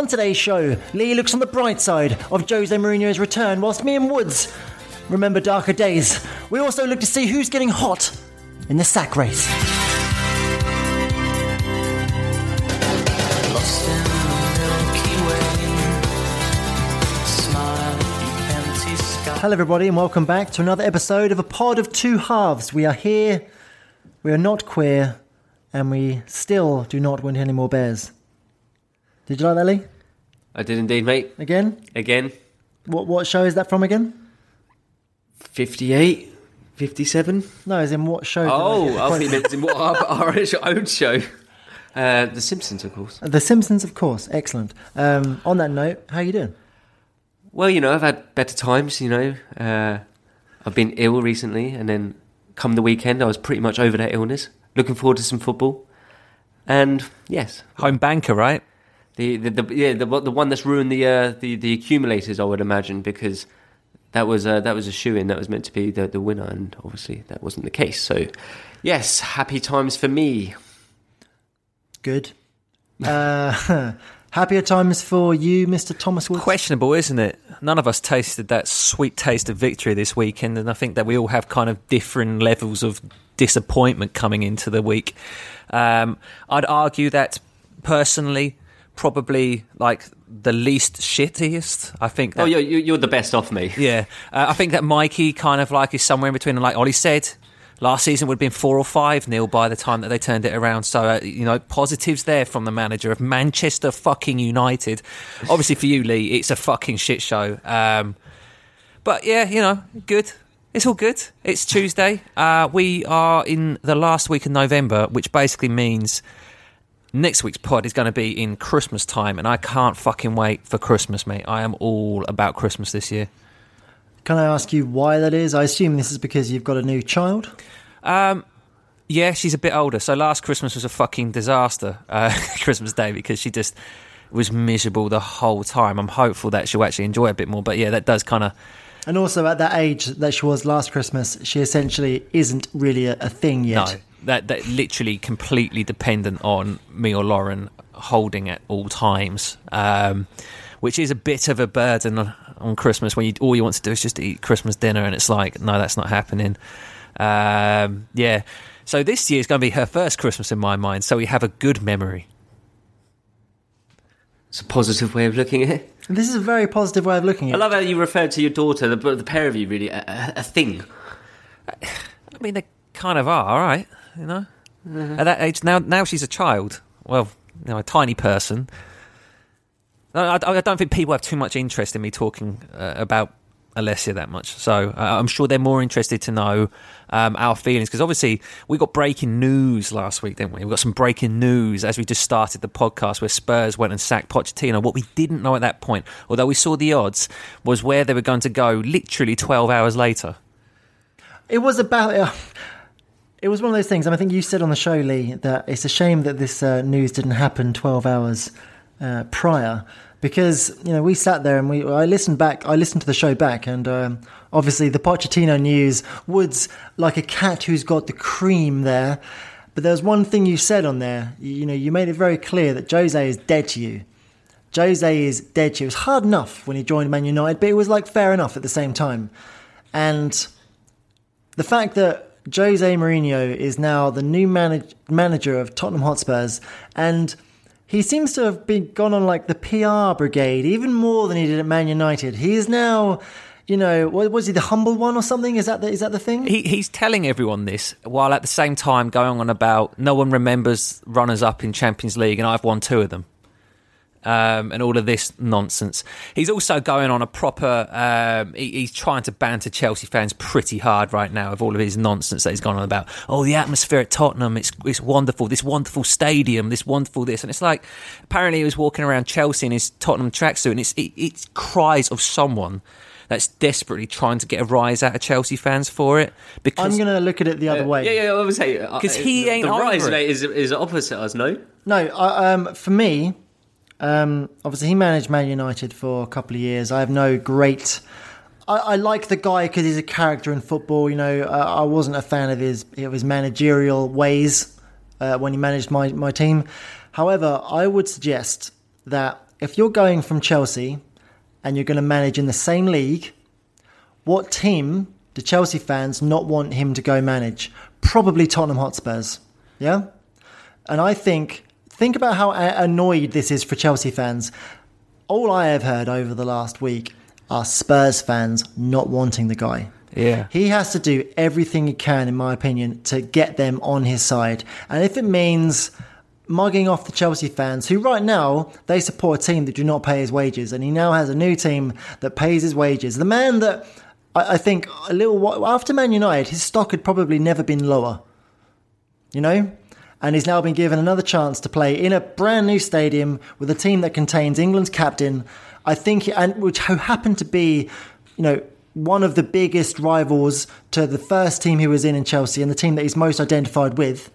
On today's show, Lee looks on the bright side of Jose Mourinho's return, whilst me and Woods remember darker days. We also look to see who's getting hot in the sack race. Lost in the Milky Way. Smile at the empty sky. Hello, everybody, and welcome back to another episode of a pod of two halves. We are here, we are not queer, and we still do not want any more bears. Did you like that, Lee? I did indeed, mate. Again? Again, What, what show is that from again? 58, 57. No, as in what show? did I Oh, the I point think it's in what our, our own show. Uh, the Simpsons, of course. The Simpsons, of course. Excellent. Um, on that note, how you doing? Well, you know, I've had better times, you know. Uh, I've been ill recently, and then come the weekend, I was pretty much over that illness. Looking forward to some football. And yes, Home banker, right? The, the, the yeah the the one that's ruined the uh, the the accumulators, I would imagine, because that was uh, that was a shoe in that was meant to be the the winner, and obviously that wasn't the case. So, yes, happy times for me. Good. Uh, happier times for you, Mr. Thomas Woods. Questionable, isn't it? None of us tasted that sweet taste of victory this weekend, and I think that we all have kind of different levels of disappointment coming into the week. Um, I'd argue that personally, probably like the least shittiest. I think. That, Oh, you're you're the best off me. Yeah, uh, I think that Mikey kind of like is somewhere in between. And like Ole said, last season would have been four or five nil by the time that they turned it around. So uh, you know, positives there from the manager of Manchester fucking United. Obviously for you, Lee, it's a fucking shit show. Um, but yeah, you know, good. It's all good. It's Tuesday. Uh, we are in the last week of November, which basically means next week's pod is going to be in Christmas time, and I can't fucking wait for Christmas, mate. I am all about Christmas this year. Can I ask you why that is? I assume this is because you've got a new child. Um, yeah, she's a bit older. So last Christmas was a fucking disaster, uh, Christmas Day, because she just was miserable the whole time. I'm hopeful that she'll actually enjoy a bit more. But yeah, that does kind of. And also, at that age that she was last Christmas, she essentially isn't really a, a thing yet. No, that that literally completely dependent on me or Lauren holding at all times, um, which is a bit of a burden on, on Christmas when you all you want to do is just eat Christmas dinner, and it's like, no, that's not happening. Um, yeah, so this year is going to be her first Christmas in my mind, so we have a good memory. It's a positive way of looking at it. This is a very positive way of looking at it. I love how you referred to your daughter, the, the pair of you, really, a, a, a thing. I mean, they kind of are, all right, you know. At that age, now now she's a child. Well, you know, a tiny person. I, I don't think people have too much interest in me talking uh, about Alessia that much. So uh, I'm sure they're more interested to know um, our feelings because obviously we got breaking news last week, didn't we? We got some breaking news as we just started the podcast where Spurs went and sacked Pochettino. What we didn't know at that point, although we saw the odds, was where they were going to go literally 12 hours later. it was about. Uh, it was one of those things. and I think you said on the show, Lee, that it's a shame that this uh, news didn't happen 12 hours uh, prior because you know we sat there and we. I listened back. I listened to the show back, and um, obviously the Pochettino news. Woods like a cat who's got the cream there. But there was one thing you said on there. You, you know, you made it very clear that Jose is dead to you. Jose is dead to you. It was hard enough when he joined Man United, but it was like fair enough at the same time. And the fact that Jose Mourinho is now the new manage- manager of Tottenham Hotspurs, and he seems to have been gone on like the PR brigade even more than he did at Man United. He is now, you know, was he the humble one or something? Is that the, is that the thing? He, he's telling everyone this while at the same time going on about no one remembers runners up in Champions League and I've won two of them. Um, and all of this nonsense. He's also going on a proper. Um, he, he's trying to banter Chelsea fans pretty hard right now with all of his nonsense that he's gone on about. Oh, the atmosphere at Tottenham, it's it's wonderful. This wonderful stadium, this wonderful this, and it's like apparently he was walking around Chelsea in his Tottenham tracksuit, and it's it, it's cries of someone that's desperately trying to get a rise out of Chelsea fans for it. Because I'm going to look at it the other way. Yeah, yeah, I would say 'Cause he ain't the rise over mate, is is opposite us. No, No, I, um, for me, um, obviously he managed Man United for a couple of years. I have no great. I, I like the guy because he's a character in football. You know, I, I wasn't a fan of his of his managerial ways uh, when he managed my my team. However, I would suggest that if you're going from Chelsea and you're going to manage in the same league, what team do Chelsea fans not want him to go manage? Probably Tottenham Hotspurs. Yeah? And I think, think about how uh, annoyed this is for Chelsea fans. All I have heard over the last week are Spurs fans not wanting the guy. Yeah. He has to do everything he can, in my opinion, to get them on his side. And if it means mugging off the Chelsea fans, who right now they support a team that do not pay his wages, and he now has a new team that pays his wages. The man that I, I think a little while after Man United, his stock had probably never been lower. You know? And he's now been given another chance to play in a brand new stadium with a team that contains England's captain. I think, and which who happened to be, you know, one of the biggest rivals to the first team he was in in Chelsea and the team that he's most identified with.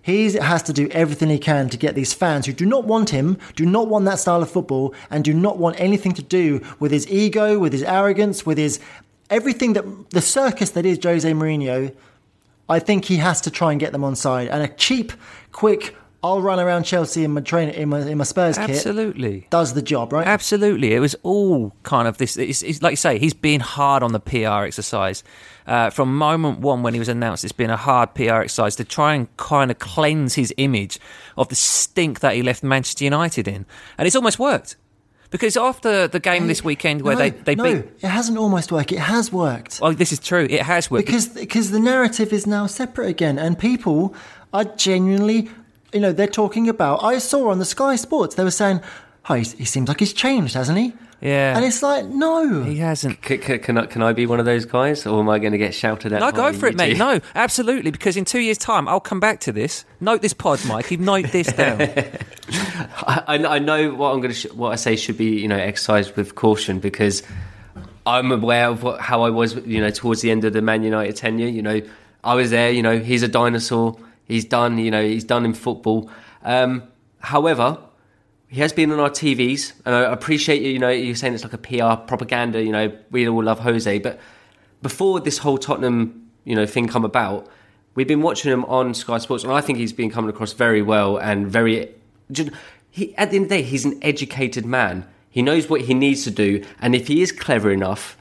He has to do everything he can to get these fans who do not want him, do not want that style of football, and do not want anything to do with his ego, with his arrogance, with his everything that the circus that is Jose Mourinho. I think he has to try and get them on side. And a cheap, quick, I'll run around Chelsea in my train in my, in my Spurs kit Absolutely. does the job, right? Absolutely, it was all kind of this. It's, it's like you say, he's been hard on the PR exercise uh, from moment one when he was announced. It's been a hard PR exercise to try and kind of cleanse his image of the stink that he left Manchester United in, and it's almost worked because after the game this weekend where no, they they no, beat. it hasn't almost worked. It has worked. Oh, this is true. It has worked. because because the narrative is now separate again, and people are genuinely, you know, they're talking about. I saw on the Sky Sports they were saying, "Oh, he seems like he's changed, hasn't he?" Yeah. and it's like, no, he hasn't. can, can, can I can I be one of those guys, or am I going to get shouted at? No, go for it, mate. two? No, absolutely. Because in two years' time, I'll come back to this. Note this pod, Mike. You Note this down. I, I I know what I'm going to sh- what I say should be you know exercised with caution because I'm aware of what, how I was you know towards the end of the Man United tenure. You know, I was there. You know, he's a dinosaur. He's done. You know, he's done in football. Um, however, he has been on our TVs, and I appreciate you. You know, you're saying it's like a PR propaganda. You know, we all love Jose, but before this whole Tottenham, you know, thing come about, we've been watching him on Sky Sports, and I think he's been coming across very well and very. He, at the end of the day, he's an educated man. He knows what he needs to do, and if he is clever enough,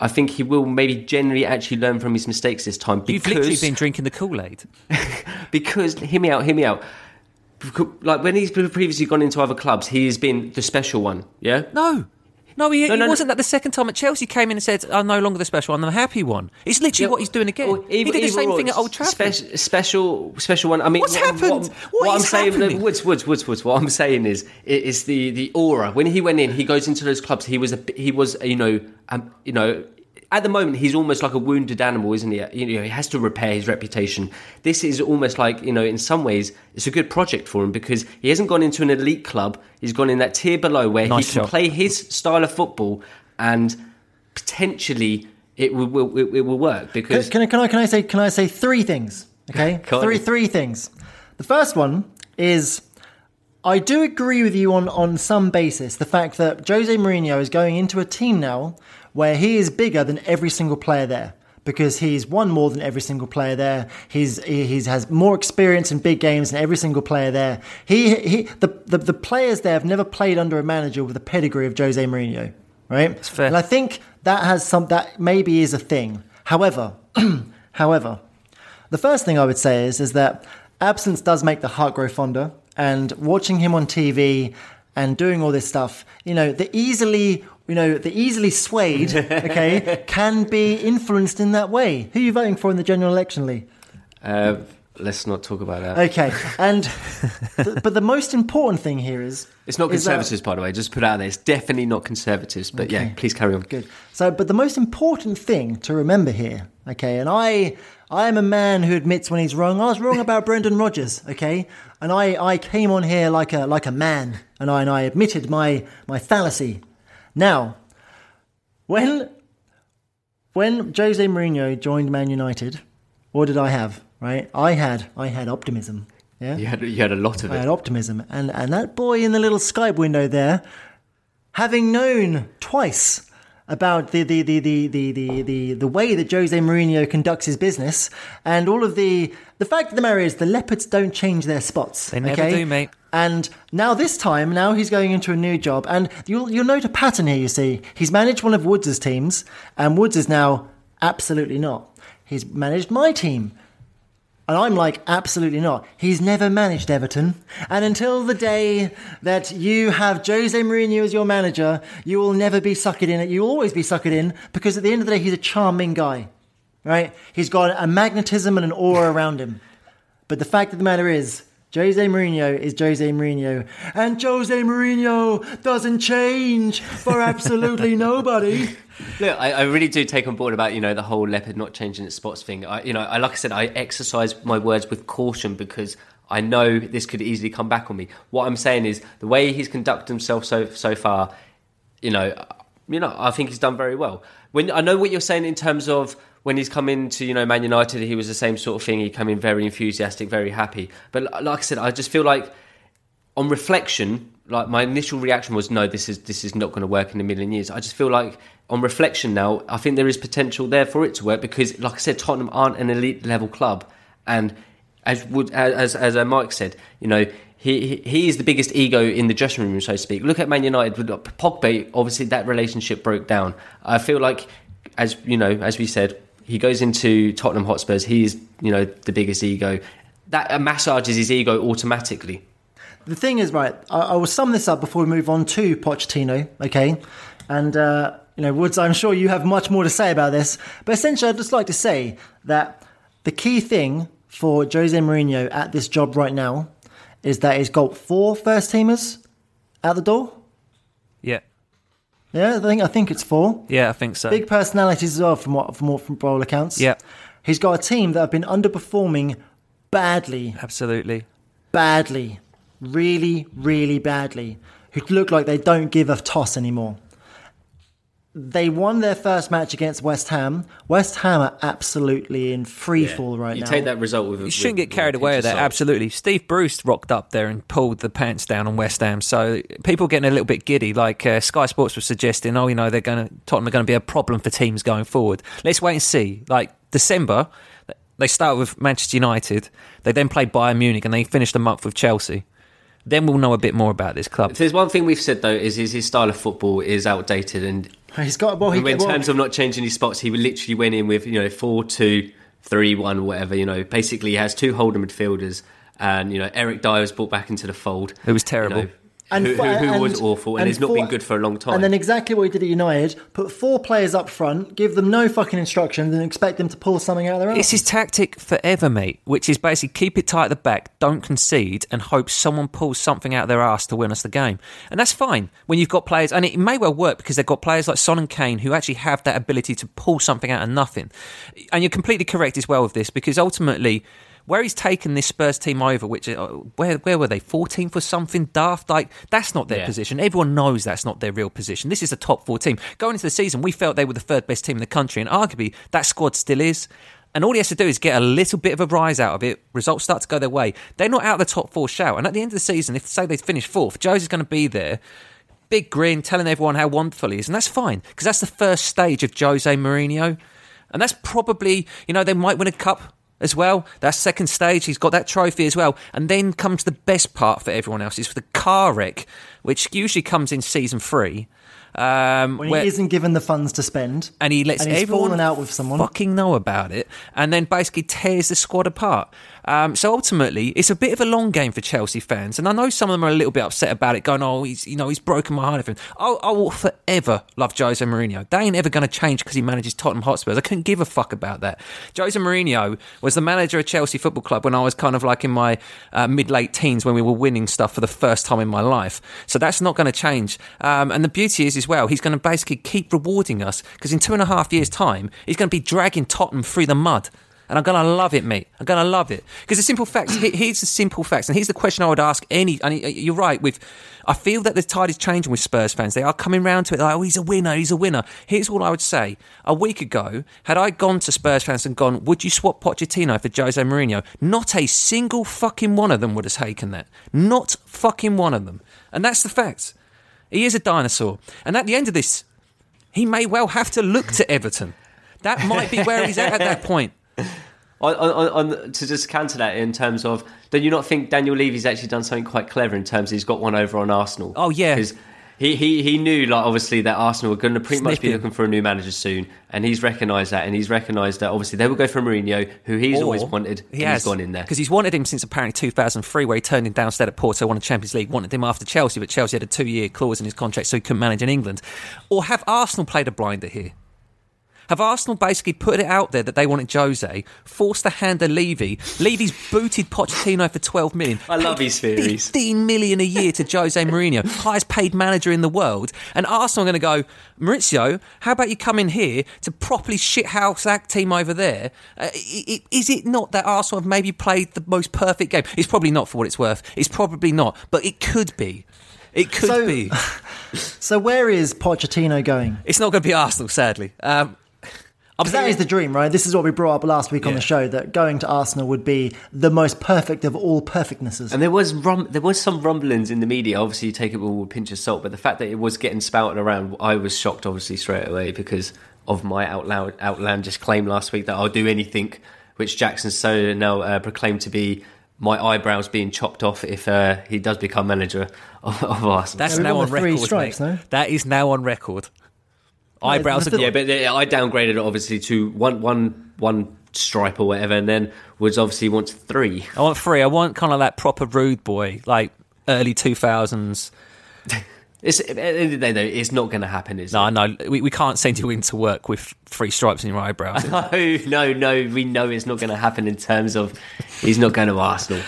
I think he will maybe generally actually learn from his mistakes this time. You've literally been drinking the Kool Aid. because hear me out, hear me out. Like when he's previously gone into other clubs, he has been the special one. Yeah, No. No, he, No, he no, no. wasn't that the second time at Chelsea came in and said, I'm no longer the special, one, I'm the happy one. It's literally what he's doing again. Or he either- did the same thing at Old Trafford. Spe- special, special one. I mean, What's what, happened? What, What I'm saying, happening? Woods, Woods, Woods, Woods. What I'm saying is, it is the the aura. When he went in, he goes into those clubs. He was a, he was, you know, um, you know. At the moment, he's almost like a wounded animal, isn't he? You know, he has to repair his reputation. This is almost like, you know, in some ways, it's a good project for him because he hasn't gone into an elite club. He's gone in that tier below where Nice he can shot. play his style of football and potentially it will, will it, it will work because Can, I- can I can I say can I say three things? Okay, three three things. The first one is I do agree with you on on some basis. The fact that Jose Mourinho is going into a team now where he is bigger than every single player there. Because he's won more than every single player there. He's he he's, has more experience in big games than every single player there. He he the, the the players there have never played under a manager with the pedigree of Jose Mourinho, right? That's fair. And I think that has some that maybe is a thing. However, however, the first thing I would say is is that absence does make the heart grow fonder, and watching him on TV and doing all this stuff, you know, the easily you know the easily swayed, okay, can be influenced in that way. Who are you voting for in the general election, Lee? uh, let's not talk about that. Okay, and th- but the most important thing here is It's not is that- conservatives, by the way. Just put it out there. It's definitely not conservatives. But yeah, please carry on. Good. So, but the most important thing to remember here, okay, and I, I am a man who admits when he's wrong. I was wrong about Brendan Rodgers, okay, and I, I came on here like a like a man, and I and I admitted my my fallacy. Now, when when Jose Mourinho joined Man United, what did I have? Right, I had I had optimism. Yeah, You had you had a lot of I it. had optimism, and and that boy in the little Skype window there, having known twice about the the the the the the, the, way that Jose Mourinho conducts his business, and all of the the fact of the matter is the leopards don't change their spots. They never okay? do, mate. And now this time, now he's going into a new job, and you'll you'll note a pattern here. You see, he's managed one of Woods' teams, and Woods is now absolutely not. He's managed my team, and I'm like, absolutely not. He's never managed Everton. And until the day that you have Jose Mourinho as your manager, you will never be suckered in it. You'll always be suckered in because at the end of the day, he's a charming guy, right? He's got a magnetism and an aura around him. But the fact of the matter is, Jose Mourinho is Jose Mourinho. And Jose Mourinho doesn't change for absolutely nobody. Look, I, I really do take on board about you know the whole leopard not changing its spots thing. I, you know, I, like I said, I exercise my words with caution because I know this could easily come back on me. What I'm saying is the way he's conducted himself so so far, you know, you know, I think he's done very well. When I know what you're saying in terms of when he's come into you know Man United, he was the same sort of thing. He came in very enthusiastic, very happy. But like I said, I just feel like on reflection, like my initial reaction was, no, this is this is not going to work in a million years. I just feel like on reflection now, I think there is potential there for it to work because, like I said, Tottenham aren't an elite level club, and as would as as Mike said, you know. He, he he is the biggest ego in the dressing room, so to speak. Look at Man United with Pogba. Obviously, that relationship broke down. I feel like, as you know, as we said, he goes into Tottenham Hotspurs. He is, you know, the biggest ego. That uh, massages his ego automatically. The thing is, right, I, I will sum this up before we move on to Pochettino, okay? And, uh, you know, Woods, I'm sure you have much more to say about this. But essentially, I'd just like to say that the key thing for Jose Mourinho at this job right now is that he's got four first teamers out the door. Yeah, I think I think it's four. yeah, I think so. Big personalities as well, from what from what from all accounts. Yeah. he's got a team that have been underperforming badly, Absolutely. badly, really, really badly. Who look like they don't give a toss anymore. They won their first match against West Ham. West Ham are absolutely in free fall right you now. take that result with. You shouldn't get carried away with that. Absolutely. Steve Bruce rocked up there and pulled the pants down on West Ham. So people getting a little bit giddy, like uh, Sky Sports was suggesting. Oh, you know, they're going to Tottenham are going to be a problem for teams going forward. Let's wait and see. Like December, they start with Manchester United. They then play Bayern Munich, and they finished the month with Chelsea. Then we'll know a bit more about this club. If there's one thing we've said though, is his, his style of football is outdated, and He's got well. He, in well, terms of not changing his spots, he literally went in with you know four two, three one, whatever. You know, basically he has two holding midfielders, and you know Eric Dier was brought back into the fold. It was you terrible. Know, who, who, who was awful, and, and he's not been good for a long time. And then exactly what he did at United: put four players up front, give them no fucking instructions, and expect them to pull something out of their It's ass. his tactic forever, mate, which is basically keep it tight at the back, don't concede, and hope someone pulls something out of their ass to win us the game. And that's fine when you've got players, and it may well work because they've got players like Son and Kane who actually have that ability to pull something out of nothing. And you're completely correct as well with this because ultimately, where he's taken this Spurs team over, which uh, where where were they? 14th or something daft. Like that's not their Yeah. position. Everyone knows that's not their real position. This is a top four team. Going into the season, we felt they were the third best team in the country, and arguably that squad still is. And all he has to do is get a little bit of a rise out of it. Results start to go their way. They're not out of the top four shout. And at the end of the season, if say they finish fourth, Joe's going to be there big grin, telling everyone how wonderful he is, and that's fine because that's the first stage of Jose Mourinho, and that's probably you know they might win a cup as well. That second stage, he's got that trophy as well, and then comes the best part for everyone else is for the car wreck, which usually comes in season three. Um, when where- he isn't given the funds to spend, and he lets and he's everyone out with someone. fucking know about it, and then basically tears the squad apart. Um, so ultimately, it's a bit of a long game for Chelsea fans, and I know some of them are a little bit upset about it, going, "Oh, he's you know he's broken my heart." I, I will forever love Jose Mourinho. They ain't ever going to change because he manages Tottenham Hotspurs. I couldn't give a fuck about that. Jose Mourinho was the manager of Chelsea Football Club when I was kind of like in my uh, mid late teens when we were winning stuff for the first time in my life. So that's not going to change. Um, and the beauty is as well, he's going to basically keep rewarding us because in two and a half years' time, he's going to be dragging Tottenham through the mud. And I'm going to love it, mate. I'm going to love it. Because the simple facts, here's the simple facts. And here's the question I would ask any, and you're right, with, I feel that the tide is changing with Spurs fans. They are coming round to it like, oh, he's a winner, he's a winner. Here's what I would say. A week ago, had I gone to Spurs fans and gone, would you swap Pochettino for Jose Mourinho? Not a single fucking one of them would have taken that. Not fucking one of them. And that's the fact. He is a dinosaur. And at the end of this, he may well have to look to Everton. That might be where he's at at that point. On, on, on, to just counter that in terms of, do you not think Daniel Levy's actually done something quite clever in terms of he's got one over on Arsenal? Oh, yeah. because he, he he knew like obviously that Arsenal were going to pretty much be looking for a new manager soon, and he's recognised that, and he's recognised that obviously they will go for Mourinho, who he's Or always wanted. He and has he's gone in there. because he's wanted him since apparently 2003, where he turned him down instead at Porto, won a Champions League. Wanted him after Chelsea, but Chelsea had a two-year clause in his contract, so he couldn't manage in England. Or have Arsenal played a blinder here? Have Arsenal basically put it out there that they wanted Jose, forced the hand to Levy? Levy's booted Pochettino for 12 million. I love his theories. 15 million a year to Jose Mourinho, highest paid manager in the world. And Arsenal are going to go, Mauricio, how about you come in here to properly shithouse that team over there? Uh, i- i- is it not that Arsenal have maybe played the most perfect game? It's probably not for what it's worth. It's probably not, but it could be. It could So- be. So where is Pochettino going? It's not going to be Arsenal, sadly. Um, I'm Because that is the dream, right? This is what we brought up last week on the show that going to Arsenal would be the most perfect of all perfectnesses. And there was rum- there was some rumblings in the media. Obviously, you take it with a pinch of salt, but the fact that it was getting spouted around, I was shocked, obviously, straight away because of my out loud, outlandish claim last week that I'll do anything, which Jackson Soda now uh, proclaimed to be my eyebrows being chopped off if uh, he does become manager of, of Arsenal. That's Yeah, now on record. stripes, mate. no? That is now on record. Eyebrows yeah, but I downgraded it obviously to one, one, one stripe or whatever, and then was obviously wants three. I want three. I want kind of that proper rude boy, like early two thousands. It's at the end of the day, though, it's not going to happen, is No, it? no, we, we can't send you into work with three stripes in your eyebrows. No, no, no. We know it's not going to happen in terms of he's not going to Arsenal.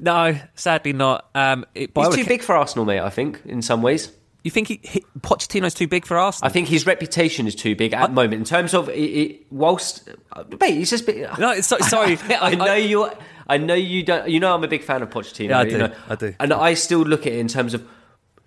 no, sadly not. Um, it, He's too acc- big for Arsenal, mate. I think in some ways. You think he, he, Pochettino's too big for Arsenal? I think his reputation is too big at the moment in terms of it, it, whilst. uh, Mate, he's just. Been, No, it's so- sorry. I, know you. I know you don't. You know, I'm a big fan of Pochettino. Yeah, I you do, know. I do. And I still look at it in terms of.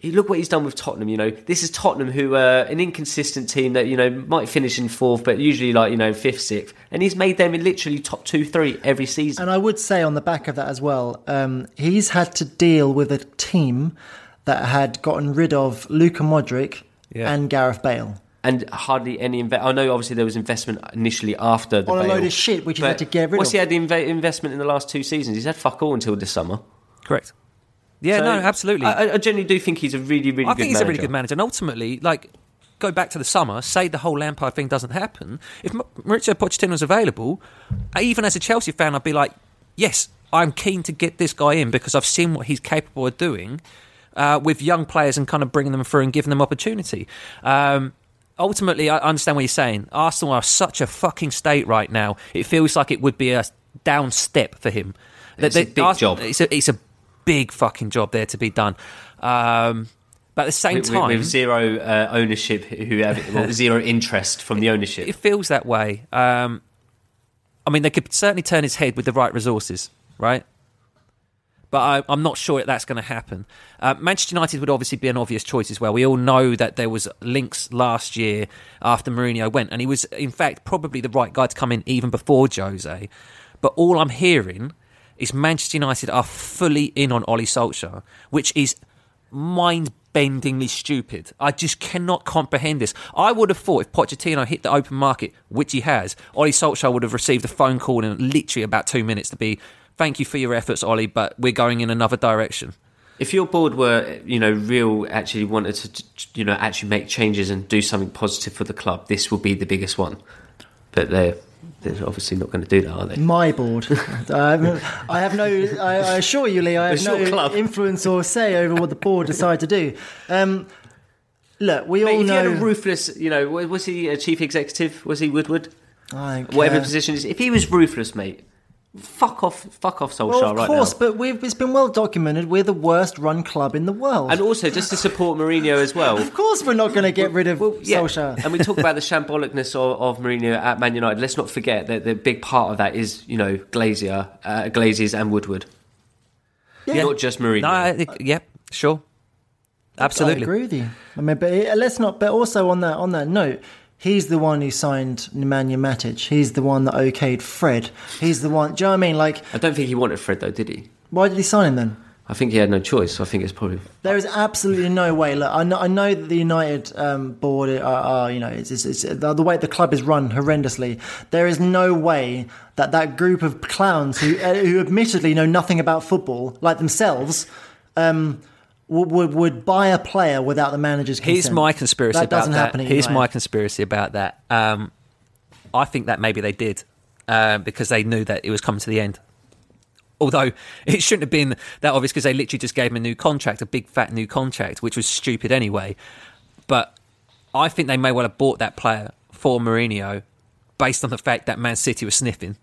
Look what he's done with Tottenham. You know, this is Tottenham, who are an inconsistent team that you know might finish in fourth, but usually like you know fifth, sixth, and he's made them in literally top two, three every season. And I would say on the back of that as well, um, he's had to deal with a team that had gotten rid of Luka Modric Yeah. and Gareth Bale. and hardly any investment. I know obviously there was investment initially after the On a Bale, load of shit, which he's but had to get rid what's of. he had the investment in the last two seasons? He's had fuck all until this summer. Correct. Yeah, So, no, absolutely. I, I- I genuinely do think he's a really, really. I good think he's a really manager. good manager. And ultimately, like, go back to the summer, say the whole Lampard thing doesn't happen. If Ma- Mauricio Pochettino was available, uh, even as a Chelsea fan, I'd be like, yes, I'm keen to get this guy in because I've seen what he's capable of doing uh, with young players and kind of bringing them through and giving them opportunity. Um, ultimately, I understand what you're saying. Arsenal are such a fucking state right now. It feels like it would be a down step for him. It's a big job. It's a, it's a big fucking job there to be done. Um, but at the same With, time, with zero uh, ownership, who have well, zero interest from the ownership. it feels that way. Um, I mean, they could certainly turn his head with the right resources, right? But I, I'm not sure that that's going to happen. Uh, Manchester United would obviously be an obvious choice as well. We all know that there was links last year after Mourinho went, and he was, in fact, probably the right guy to come in even before Jose. But all I'm hearing is Manchester United are fully in on Ole Solskjaer, which is mind-bendingly stupid. I just cannot comprehend this. I would have thought if Pochettino hit the open market, which he has, Ole Solskjaer would have received a phone call in literally about two minutes to be, "Thank you for your efforts, Ole, but we're going in another direction." If your board were, you know, real, actually wanted to, you know, actually make changes and do something positive for the club, this would be the biggest one. But they're, they're obviously not going to do that, are they? My board. um, I have no. I, I assure you, Lee, I have It's no club. influence or say over what the board decide to do. Um, look, we Mate, all if you had a ruthless, you know, was he a chief executive? Was he Woodward? I don't Whatever care. position is. If he was ruthless, mate, fuck off, fuck off Solskjaer Well, of right course, now. but we've, it's been well documented. We're the worst run club in the world. And also, just to support Mourinho as well. of course, we're not going to get rid of Yeah, Solskjaer. and we talk about the shambolicness of, of Mourinho at Man United. Let's not forget that the big part of that is, you know, Glazier, uh, Glazers and Woodward. Yeah. Not just Mourinho. No, I, think- yeah, sure, absolutely. I agree with you. I mean, but let's not. But also on that on that note, he's the one who signed Nemanja Matic. He's the one that okayed Fred. He's the one. Do you know what I mean? Like, I don't think he wanted Fred though, did he? why did he sign him then? I think he had no choice. I think it's probably There is absolutely no way. Look, I know, I know that the United um, board are, are, you know, it's, it's, it's the, the way the club is run horrendously. There is no way that that group of clowns who, uh, who admittedly know nothing about football, like themselves, um, would, would would buy a player without the manager's consent. Here's my conspiracy That about doesn't that. happen Here's United. my conspiracy about that. Um, I think that maybe they did uh, because they knew that it was coming to the end. Although it shouldn't have been that obvious because they literally just gave him a new contract, a big fat new contract, which was stupid anyway. But I think they may well have bought that player for Mourinho based on the fact that Man City was sniffing.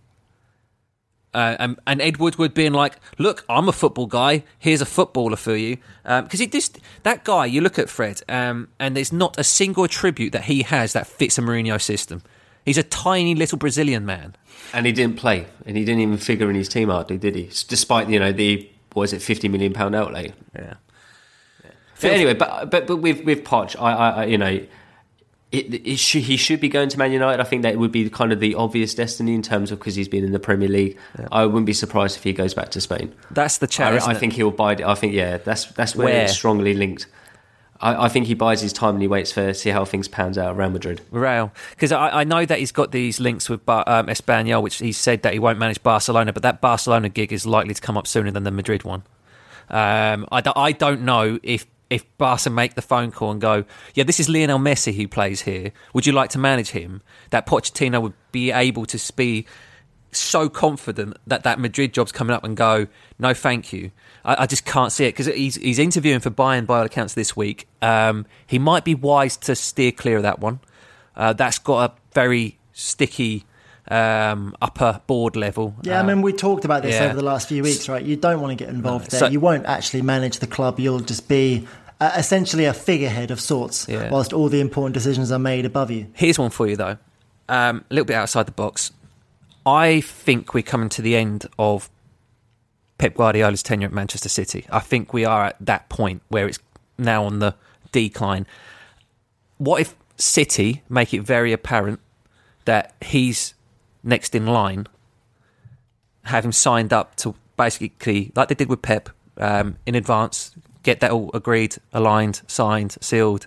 Uh, and, and Ed Woodward being like, "Look, I'm a football guy. Here's a footballer for you." Because he just that guy, you look at Fred, um, and there's not a single attribute that he has that fits a Mourinho system. He's a tiny little Brazilian man. and he didn't play, and he didn't even figure in his team hardly, did he? Despite you know the what was it, fifty million pound outlay. Yeah. But anyway, but but but with with Poch, I, I, I you know, it, it should, he should be going to Man United. I think that would be kind of the obvious destiny in terms of because he's been in the Premier League. I wouldn't be surprised if he goes back to Spain. That's the chat. I, I think he'll buy. I think yeah, that's that's where, Where? it's strongly linked. I, I think he buys his time and he waits for see how things pans out around Madrid. Real, because I, I know that he's got these links with Bar- um, Espanyol, which he said that he won't manage Barcelona, but that Barcelona gig is likely to come up sooner than the Madrid one. Um, I, I don't know if if Barca make the phone call and go, yeah, this is Lionel Messi who plays here. Would you like to manage him? That Pochettino would be able to be so confident that that Madrid job's coming up and go, no, thank you. I, I just can't see it because he's, he's interviewing for Bayern by all accounts this week. Um, he might be wise to steer clear of that one. Uh, that's got a very sticky um, upper board level. Yeah, I mean, we talked about this yeah. over the last few weeks, right? You don't want to get involved there. So- you won't actually manage the club. You'll just be uh, essentially a figurehead of sorts, Yeah. whilst all the important decisions are made above you. Here's one for you though, um, a little bit outside the box. I think we're coming to the end of Pep Guardiola's tenure at Manchester City. I think we are at that point where it's now on the decline. What if City make it very apparent that he's next in line, have him signed up to basically, like they did with Pep, um, in advance, get that all agreed, aligned, signed, sealed,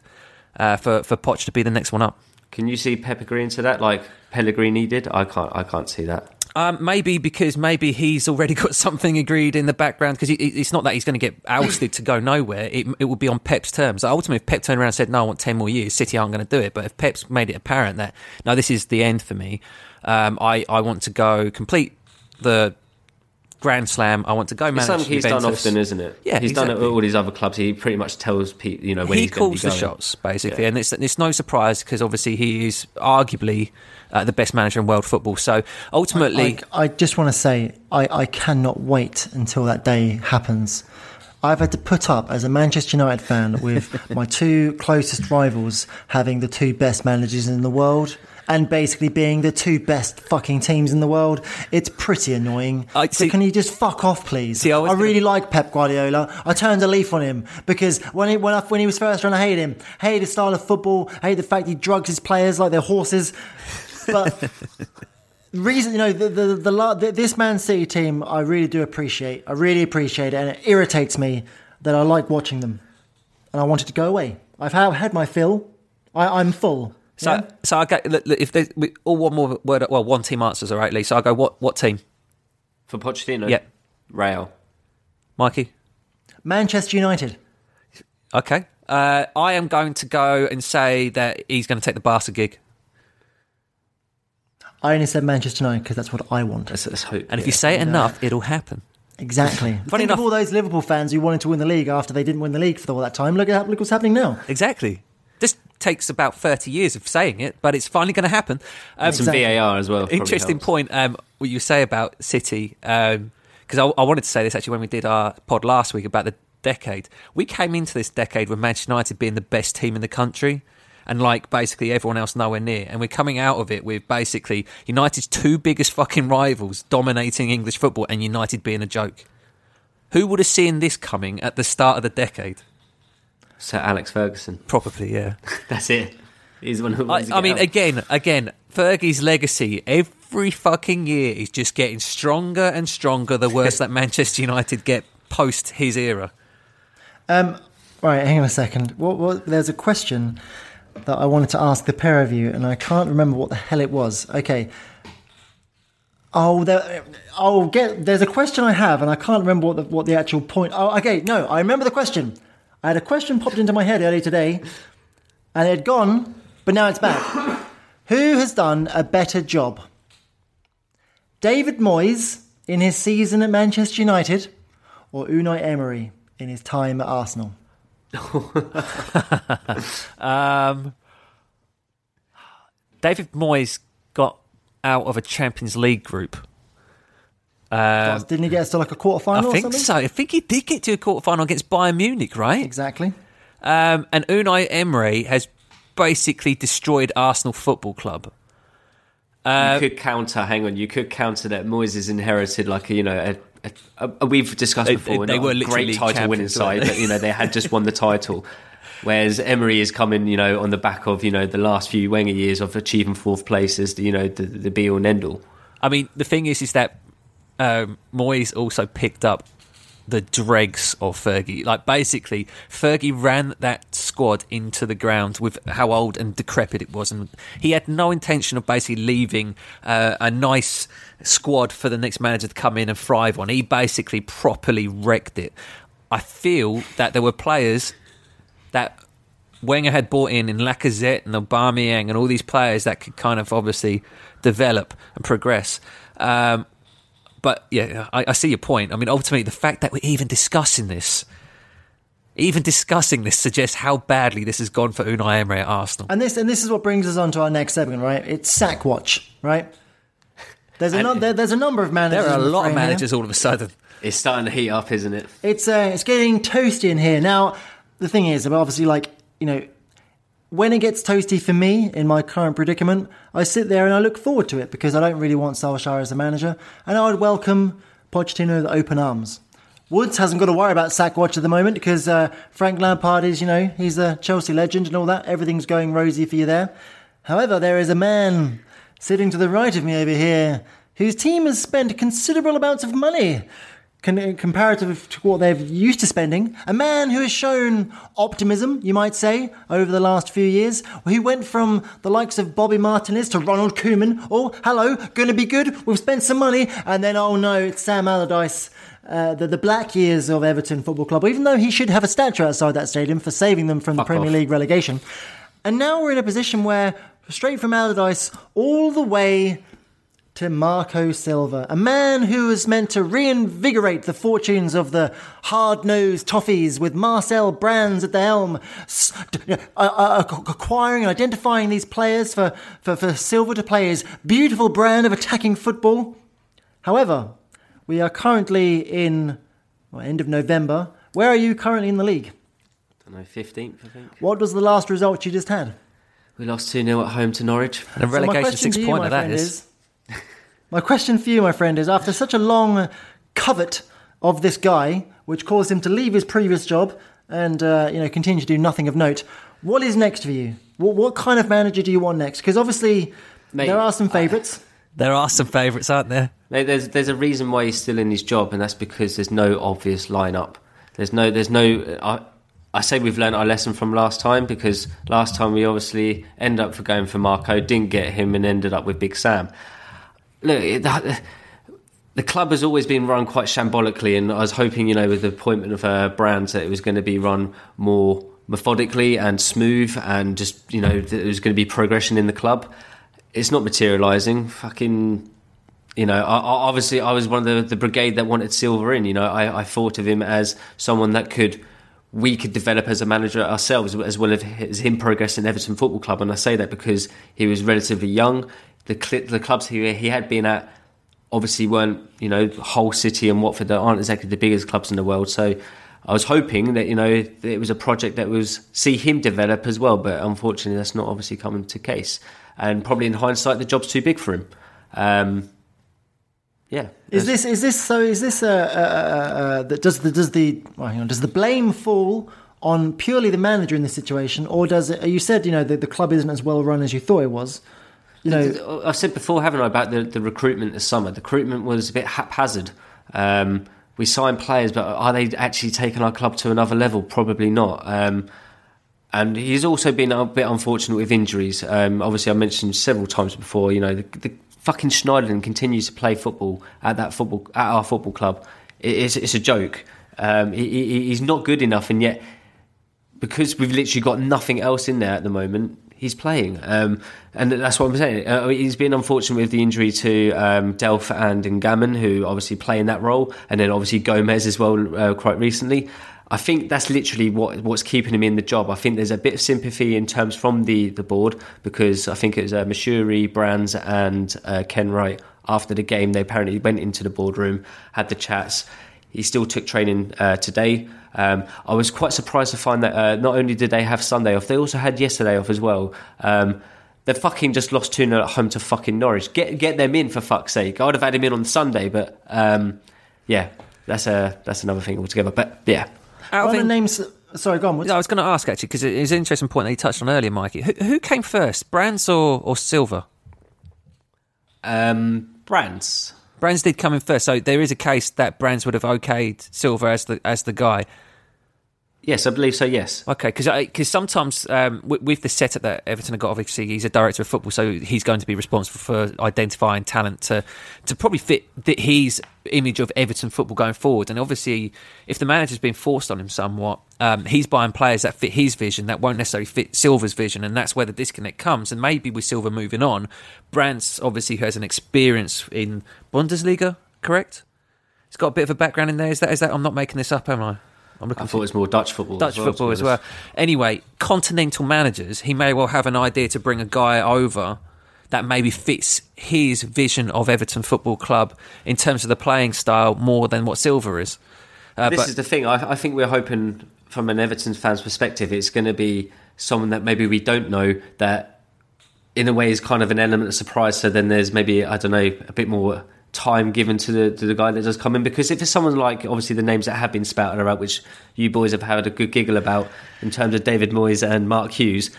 uh, for for Poch to be the next one up. Can you see Pep agreeing to that, like Pellegrini did? I can't. I can't see that. Um, maybe because maybe he's already got something agreed in the background because it's not that he's going to get ousted to go nowhere. It, it would be on Pep's terms. Ultimately, if Pep turned around and said, "No, I want ten more years," City aren't going to do it. But if Pep's made it apparent that no, this is the end for me, um, I I want to go complete the Grand Slam. I want to go It's manage. something he's done often, isn't it? Yeah, he's done it at all these other clubs. He pretty much tells people, you know, when he he's calls be the shots basically, Yeah. and it's it's no surprise because obviously he is arguably uh, the best manager in world football. So ultimately, I, I just want to say, I, I cannot wait until that day happens. I've had to put up as a Manchester United fan with my two closest rivals having the two best managers in the world. And basically being the two best fucking teams in the world. It's pretty annoying. I- so can you just fuck off, please? See, I I, was gonna- really like Pep Guardiola. I turned a leaf on him because when he, when, I, when he was first trying to hate him, hate his style of football, hate the fact he drugs his players like they're horses. But the reason, you know, the, the, the, the, this Man City team, I really do appreciate. I really appreciate it, and it irritates me that I like watching them, and I wanted to go away. I've had, had my fill. I, I'm full. So, yeah? so I go. Look, look, if there's we, all one more word, well, one team answers, all right, Lee. So I go. What what team? For Pochettino? Yeah. Real. Mikey. Manchester United. Okay. Uh, I am going to go and say that he's going to take the Barca gig. I only said Manchester United because that's what I want. Let's, let's hope. And if you say it enough, it'll happen. Exactly. Funny Think enough- of all those Liverpool fans who wanted to win the league after they didn't win the league for all that time. Look at look what's happening now. Exactly. This takes about thirty years of saying it, but it's finally going to happen. Um, some Exactly. VAR as well. interesting helps. point. Um, what you say about City, because I, I wanted to say this actually when we did our pod last week about the decade. We came into this decade with Manchester United being the best team in the country, and like basically everyone else nowhere near. And we're coming out of it with basically United's two biggest fucking rivals dominating English football, and United being a joke. Who would have seen this coming at the start of the decade? Sir Alex Ferguson. Probably, yeah. That's it. He's the one who I, wants to I mean, out. again, again, Fergie's legacy every fucking year is just getting stronger and stronger. The worse that Manchester United get post his era. Um, right, hang on a second. What, what, there's a question that I wanted to ask the pair of you, and I can't remember what the hell it was. Okay. Oh, there, oh, get. There's a question I have, and I can't remember what the, what the actual point. Oh, okay. No, I remember the question. I had a question popped into my head earlier today, and it had gone, but now it's back. Who has done a better job? David Moyes in his season at Manchester United, or Unai Emery in his time at Arsenal? Um, David Moyes got out of a Champions League group. Um, Didn't he get us to like a quarter final I think something? so. I think he did get to a quarter final against Bayern Munich, right? Exactly. Um, and Unai Emery has basically destroyed Arsenal Football Club. you could counter. Hang on, you could counter that Moyes has inherited like a, you know a. a, a we've discussed They- before. they not were a great title winning side, but you know they had just won the title. Whereas Emery is coming, you know, on the back of you know the last few Wenger years of achieving fourth places, you know the, the be all and end all. I mean, the thing is, is that um, Moyes also picked up the dregs of Fergie. Like basically, Fergie ran that squad into the ground with how old and decrepit it was, and he had no intention of basically leaving uh, a nice squad for the next manager to come in and thrive on. He basically properly wrecked it. I feel that there were players that Wenger had bought in in Lacazette and Aubameyang and all these players that could kind of obviously develop and progress. Um, but yeah, I, I see your point. I mean, ultimately, the fact that we're even discussing this, even discussing this, suggests how badly this has gone for Unai Emery at Arsenal. And this and this is what brings us on to our next segment, right? It's sack watch, right? There's a num- there, there's a number of managers. There are a lot of frame here. managers all of a sudden. It's starting to heat up, isn't it? It's uh, it's getting toasty in here now. The thing is, obviously, like you know, when it gets toasty for me in my current predicament, I sit there and I look forward to it because I don't really want Solskjaer as a manager, and I would welcome Pochettino with open arms. Woods hasn't got to worry about sack watch at the moment because uh, Frank Lampard is, you know, he's a Chelsea legend and all that. Everything's going rosy for you there. However, there is a man sitting to the right of me over here whose team has spent considerable amounts of money con- comparative to what they're used to spending. A man who has shown optimism, you might say, over the last few years. Who went from the likes of Bobby Martinez to Ronald Koeman. Oh, hello, going to be good. We've spent some money, and then oh no, it's Sam Allardyce. Uh, the, the black years of Everton Football Club, even though he should have a statue outside that stadium for saving them from the Fuck Premier off. League relegation. And now we're in a position where, straight from Allardyce, all the way to Marco Silva, a man who was meant to reinvigorate the fortunes of the hard-nosed toffees with Marcel Brands at the helm, s- uh, uh, acquiring and identifying these players for, for, for Silva to play his beautiful brand of attacking football. However, we are currently in well, end of November. Where are you currently in the league? I don't know, fifteenth, I think. What was the last result you just had? We lost 2 0 at home to Norwich. And a So my relegation question six to you, pointer my that friend, is. My question for you, my friend, is after such a long covet of this guy, which caused him to leave his previous job and uh, you know continue to do nothing of note, what is next for you? What, what kind of manager do you want next? Because obviously Mate, there are some favourites. There are some favourites, aren't there? Mate, There's there's a reason why he's still in his job, and that's because there's no obvious lineup. There's no there's no. I, I say we've learned our lesson from last time because last time we obviously ended up for going for Marco, didn't get him, and ended up with Big Sam. Look, that, the club has always been run quite shambolically, and I was hoping, you know, with the appointment of uh, Brands, that it was going to be run more methodically and smooth, and just you know, there was going to be progression in the club. It's not materialising. Fucking you know, I, I, obviously I was one of the, the brigade that wanted Silva in. You know, I, I thought of him as someone that could we could develop as a manager ourselves, as well as, him progressing Everton Football Club. And I say that because he was relatively young. The cl- the clubs he he had been at obviously weren't you know Hull City and Watford that aren't exactly the biggest clubs in the world. So I was hoping that you know it was a project that was see him develop as well. But unfortunately, that's not obviously coming to case. And probably in hindsight, the job's too big for him. Um, yeah. Is this is this so? Is this uh, uh, uh, uh, that does the does the well, on, does the blame fall on purely the manager in this situation, or does it? You said you know the, the club isn't as well run as you thought it was. I've said before, haven't I, about the, the recruitment this summer? The recruitment was a bit haphazard. Um, we signed players, but are they actually taking our club to another level? Probably not. Um, and he's also been a bit unfortunate with injuries. Um, obviously, I mentioned several times before. You know, the, the fucking Schneiderlin continues to play football at that football at our football club. It, it's, it's a joke. Um, he, he's not good enough, and yet because we've literally got nothing else in there at the moment, he's playing. Um, and that's what I'm saying. Uh, he's been unfortunate with the injury to um, Delph and Gbamin, who obviously play in that role, and then obviously Gomez as well uh, quite recently. I think that's literally what what's keeping him in the job. I think there's a bit of sympathy in terms from the, the board because I think it was uh, Moshiri, Brands, and uh, Kenwright after the game. They apparently went into the boardroom, had the chats. He still took training uh, today. Um, I was quite surprised to find that uh, not only did they have Sunday off, they also had yesterday off as well. Um, they fucking just lost 2 0 at home to fucking Norwich. Get get them in for fuck's sake. I would have had him in on Sunday, but um, yeah, that's a that's another thing altogether. But yeah, Out of of the in- names. Sorry, go on. What's- I was going to ask actually because it is an interesting point that you touched on earlier, Mikey. Who, who came first, Brands or, or Silva? um, Brands. Brands did come in first, so there is a case that Brands would have okayed Silva as the as the guy. Yes, I believe so. Yes. Okay, because because sometimes um, with, with the setup that Everton have got, obviously he's a director of football, so he's going to be responsible for identifying talent to to probably fit the, his image of Everton football going forward. And obviously, if the manager's been forced on him somewhat, um, he's buying players that fit his vision that won't necessarily fit Silva's vision, and that's where the disconnect comes. And maybe with Silver moving on, Brands obviously has an experience in Bundesliga, correct? He's got a bit of a background in there. Is that is that? I'm not making this up, am I? I'm looking I for thought it was more Dutch football. Dutch as well, football as well. Anyway, continental managers, he may well have an idea to bring a guy over that maybe fits his vision of Everton Football Club in terms of the playing style more than what Silva is. Uh, this but is the thing. I, I think we're hoping, from an Everton fan's perspective, it's going to be someone that maybe we don't know that, in a way, is kind of an element of surprise. So then there's maybe I don't know a bit more time given to the to the guy that does come in because if it's someone like obviously the names that have been spouted about, which you boys have had a good giggle about in terms of David Moyes and Mark Hughes,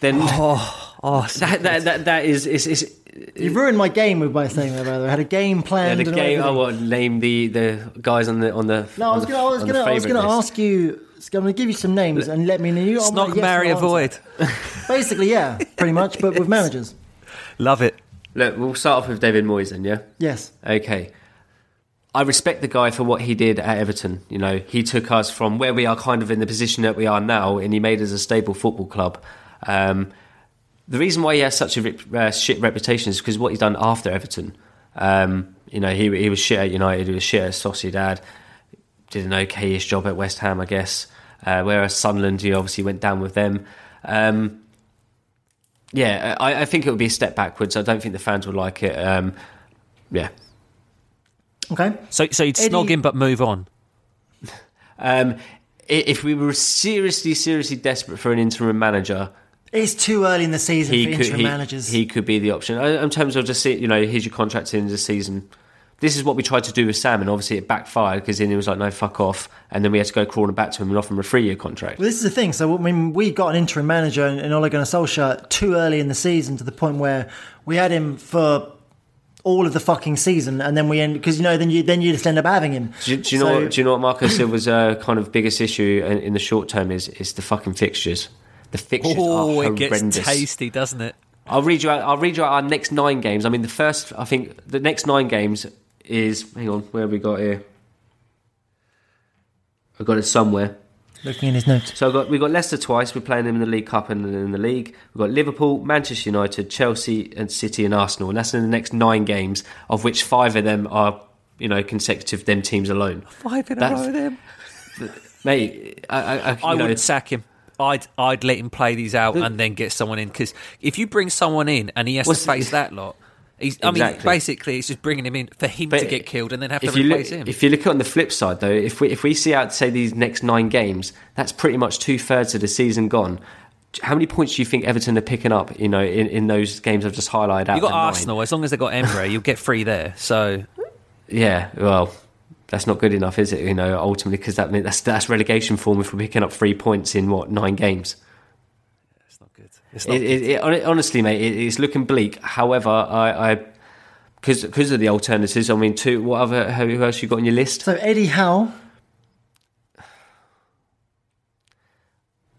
then oh, oh that, that, that that is is. is You ruined my game with by saying that. By the way, I had a game yeah, planned. the and game. everything. Oh, I want to name the, the guys on the on the. No, I was gonna, I was on the gonna, I was gonna ask you. I'm gonna give you some names and let me know. You, I'm Snog, like, yes, marry, no avoid. Basically, yeah, pretty much, but with managers. Love it. Look, we'll start off with David Moyes then, yeah. Yes. Okay. I respect the guy for what he did at Everton. You know, he took us from where we are kind of in the position that we are now, and he made us a stable football club. Um, the reason why he has such a uh, shit reputation is because what he's done after Everton. Um, you know, he he was shit at United, he was shit at Sociedad, did an okayish job at West Ham, I guess. Uh, whereas Sunderland, he obviously went down with them. Um, yeah, I, I think it would be a step backwards. I don't think the fans would like it. Um, yeah, Okay. So, so you'd snog Eddie- him but move on. Um, if we were seriously, seriously desperate for an interim manager, It's too early in the season he for could interim he, managers. he could be the option Uh, in terms of just see, you know here's your contract in the season. This is what we tried to do with Sam, and obviously it backfired because then he was like, "No, fuck off," and then we had to go crawling back to him and offer him a three-year contract. Well, this is the thing. So, I mean, we got an interim manager in, in Ole Gunnar Solskjaer too early in the season to the point where we had him for all of the fucking season, and then we end because you know then you then you just end up having him. Do, you- do you know? What, do you know what Marco Silva's uh, kind of biggest issue in, in the short term is? Is the fucking fixtures. The fixtures Oh, are it gets horrendous. tasty, doesn't it? I'll read you out. I'll read you out our next nine games. I mean, the first. I think the next nine games is. Hang on, where have we got here? I got it somewhere. Looking in his notes. So I've got, we've got Leicester twice. We're playing them in the League Cup and in the league. We've got Liverpool, Manchester United, Chelsea, and City and Arsenal. And that's in the next nine games, of which five of them are, you know, consecutive them teams alone. Five in a That's- row with him. Mate, I, I, I, you I know, wouldn't sack him. I'd I'd let him play these out and then get someone in because if you bring someone in and he has What's to the- face that lot, he's, I mean, basically it's just bringing him in for him But to get killed and then have to you look, replace him. If you look at on the flip side, though, if we if we see out say these next nine games, that's pretty much two thirds of the season gone. How many points do you think Everton are picking up? You know, in, in those games I've just highlighted out. you got the nine? Arsenal. As long as they got Emery, you'll get three there. So Yeah, well, that's not good enough, is it? You know, ultimately, because that that's that's relegation form if we're picking up three points in what nine games. it's not good. It's not It, it, it, honestly, mate, it, it's looking bleak. However, I. I because because of the alternatives, I mean, two. What other? Who else you got on your list? So Eddie Howe,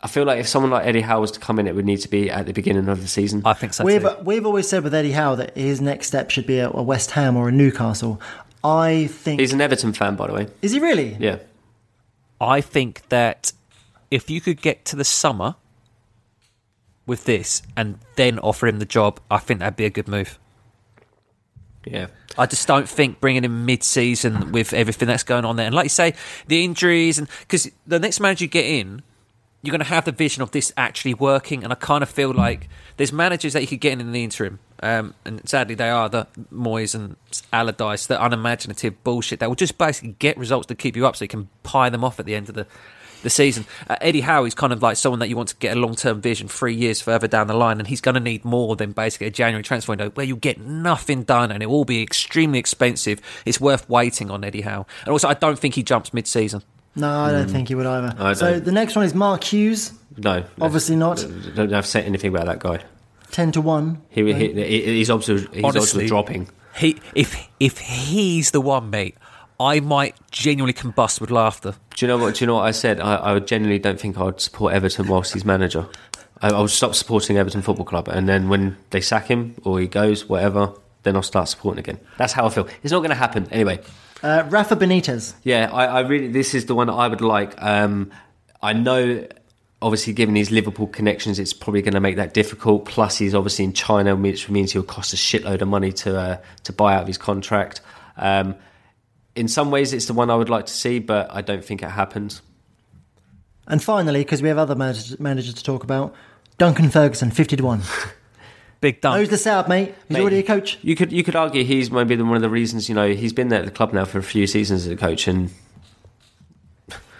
I feel like if someone like Eddie Howe was to come in, it would need to be at the beginning of the season. I think so. we've too. we've always said with Eddie Howe that his next step should be a, a West Ham or a Newcastle. I think He's an Everton fan, by the way. is he really? Yeah. I think that if you could get to the summer with this and then offer him the job, I think that'd be a good move. Yeah. I just don't think bringing him mid-season with everything that's going on there, and like you say, the injuries, and because the next manager you get in, you're going to have the vision of this actually working, and I kind of feel like there's managers that you could get in in the interim, um, and sadly they are the Moyes and Allardyce, the unimaginative bullshit that will just basically get results to keep you up, so you can pie them off at the end of the the season. Uh, Eddie Howe is kind of like someone that you want to get a long term vision three years further down the line, and he's going to need more than basically a January transfer window where you get nothing done and it will be extremely expensive. It's worth waiting on Eddie Howe. And also, I don't think he jumps mid season. No, I don't think he would either. I So the next one is Mark Hughes, No. Obviously not. Don't have said anything about that guy. ten to one. He, he, he his odds were, his odds dropping. He, if if he's the one, mate, I might genuinely combust with laughter. Do you know what? Do you know what I said? I, I genuinely don't think I'd support Everton whilst he's manager. I, I would stop supporting Everton Football Club, and then when they sack him or he goes, whatever, then I'll start supporting again. That's how I feel. It's not going to happen anyway. Uh, Rafa Benitez. Yeah, I, I really. This is the one that I would like. Um, I know, obviously, given his Liverpool connections, it's probably going to make that difficult. Plus, he's obviously in China, which means he'll cost a shitload of money to uh, to buy out of his contract. Um, in some ways, it's the one I would like to see, but I don't think it happens. And finally, because we have other managers, managers to talk about, Duncan Ferguson, 50 to 1. Big dunk. Knows the setup, mate. He's Mate, already a coach. You could you could argue he's maybe the, one of the reasons. You know, he's been there at the club now for a few seasons as a coach, and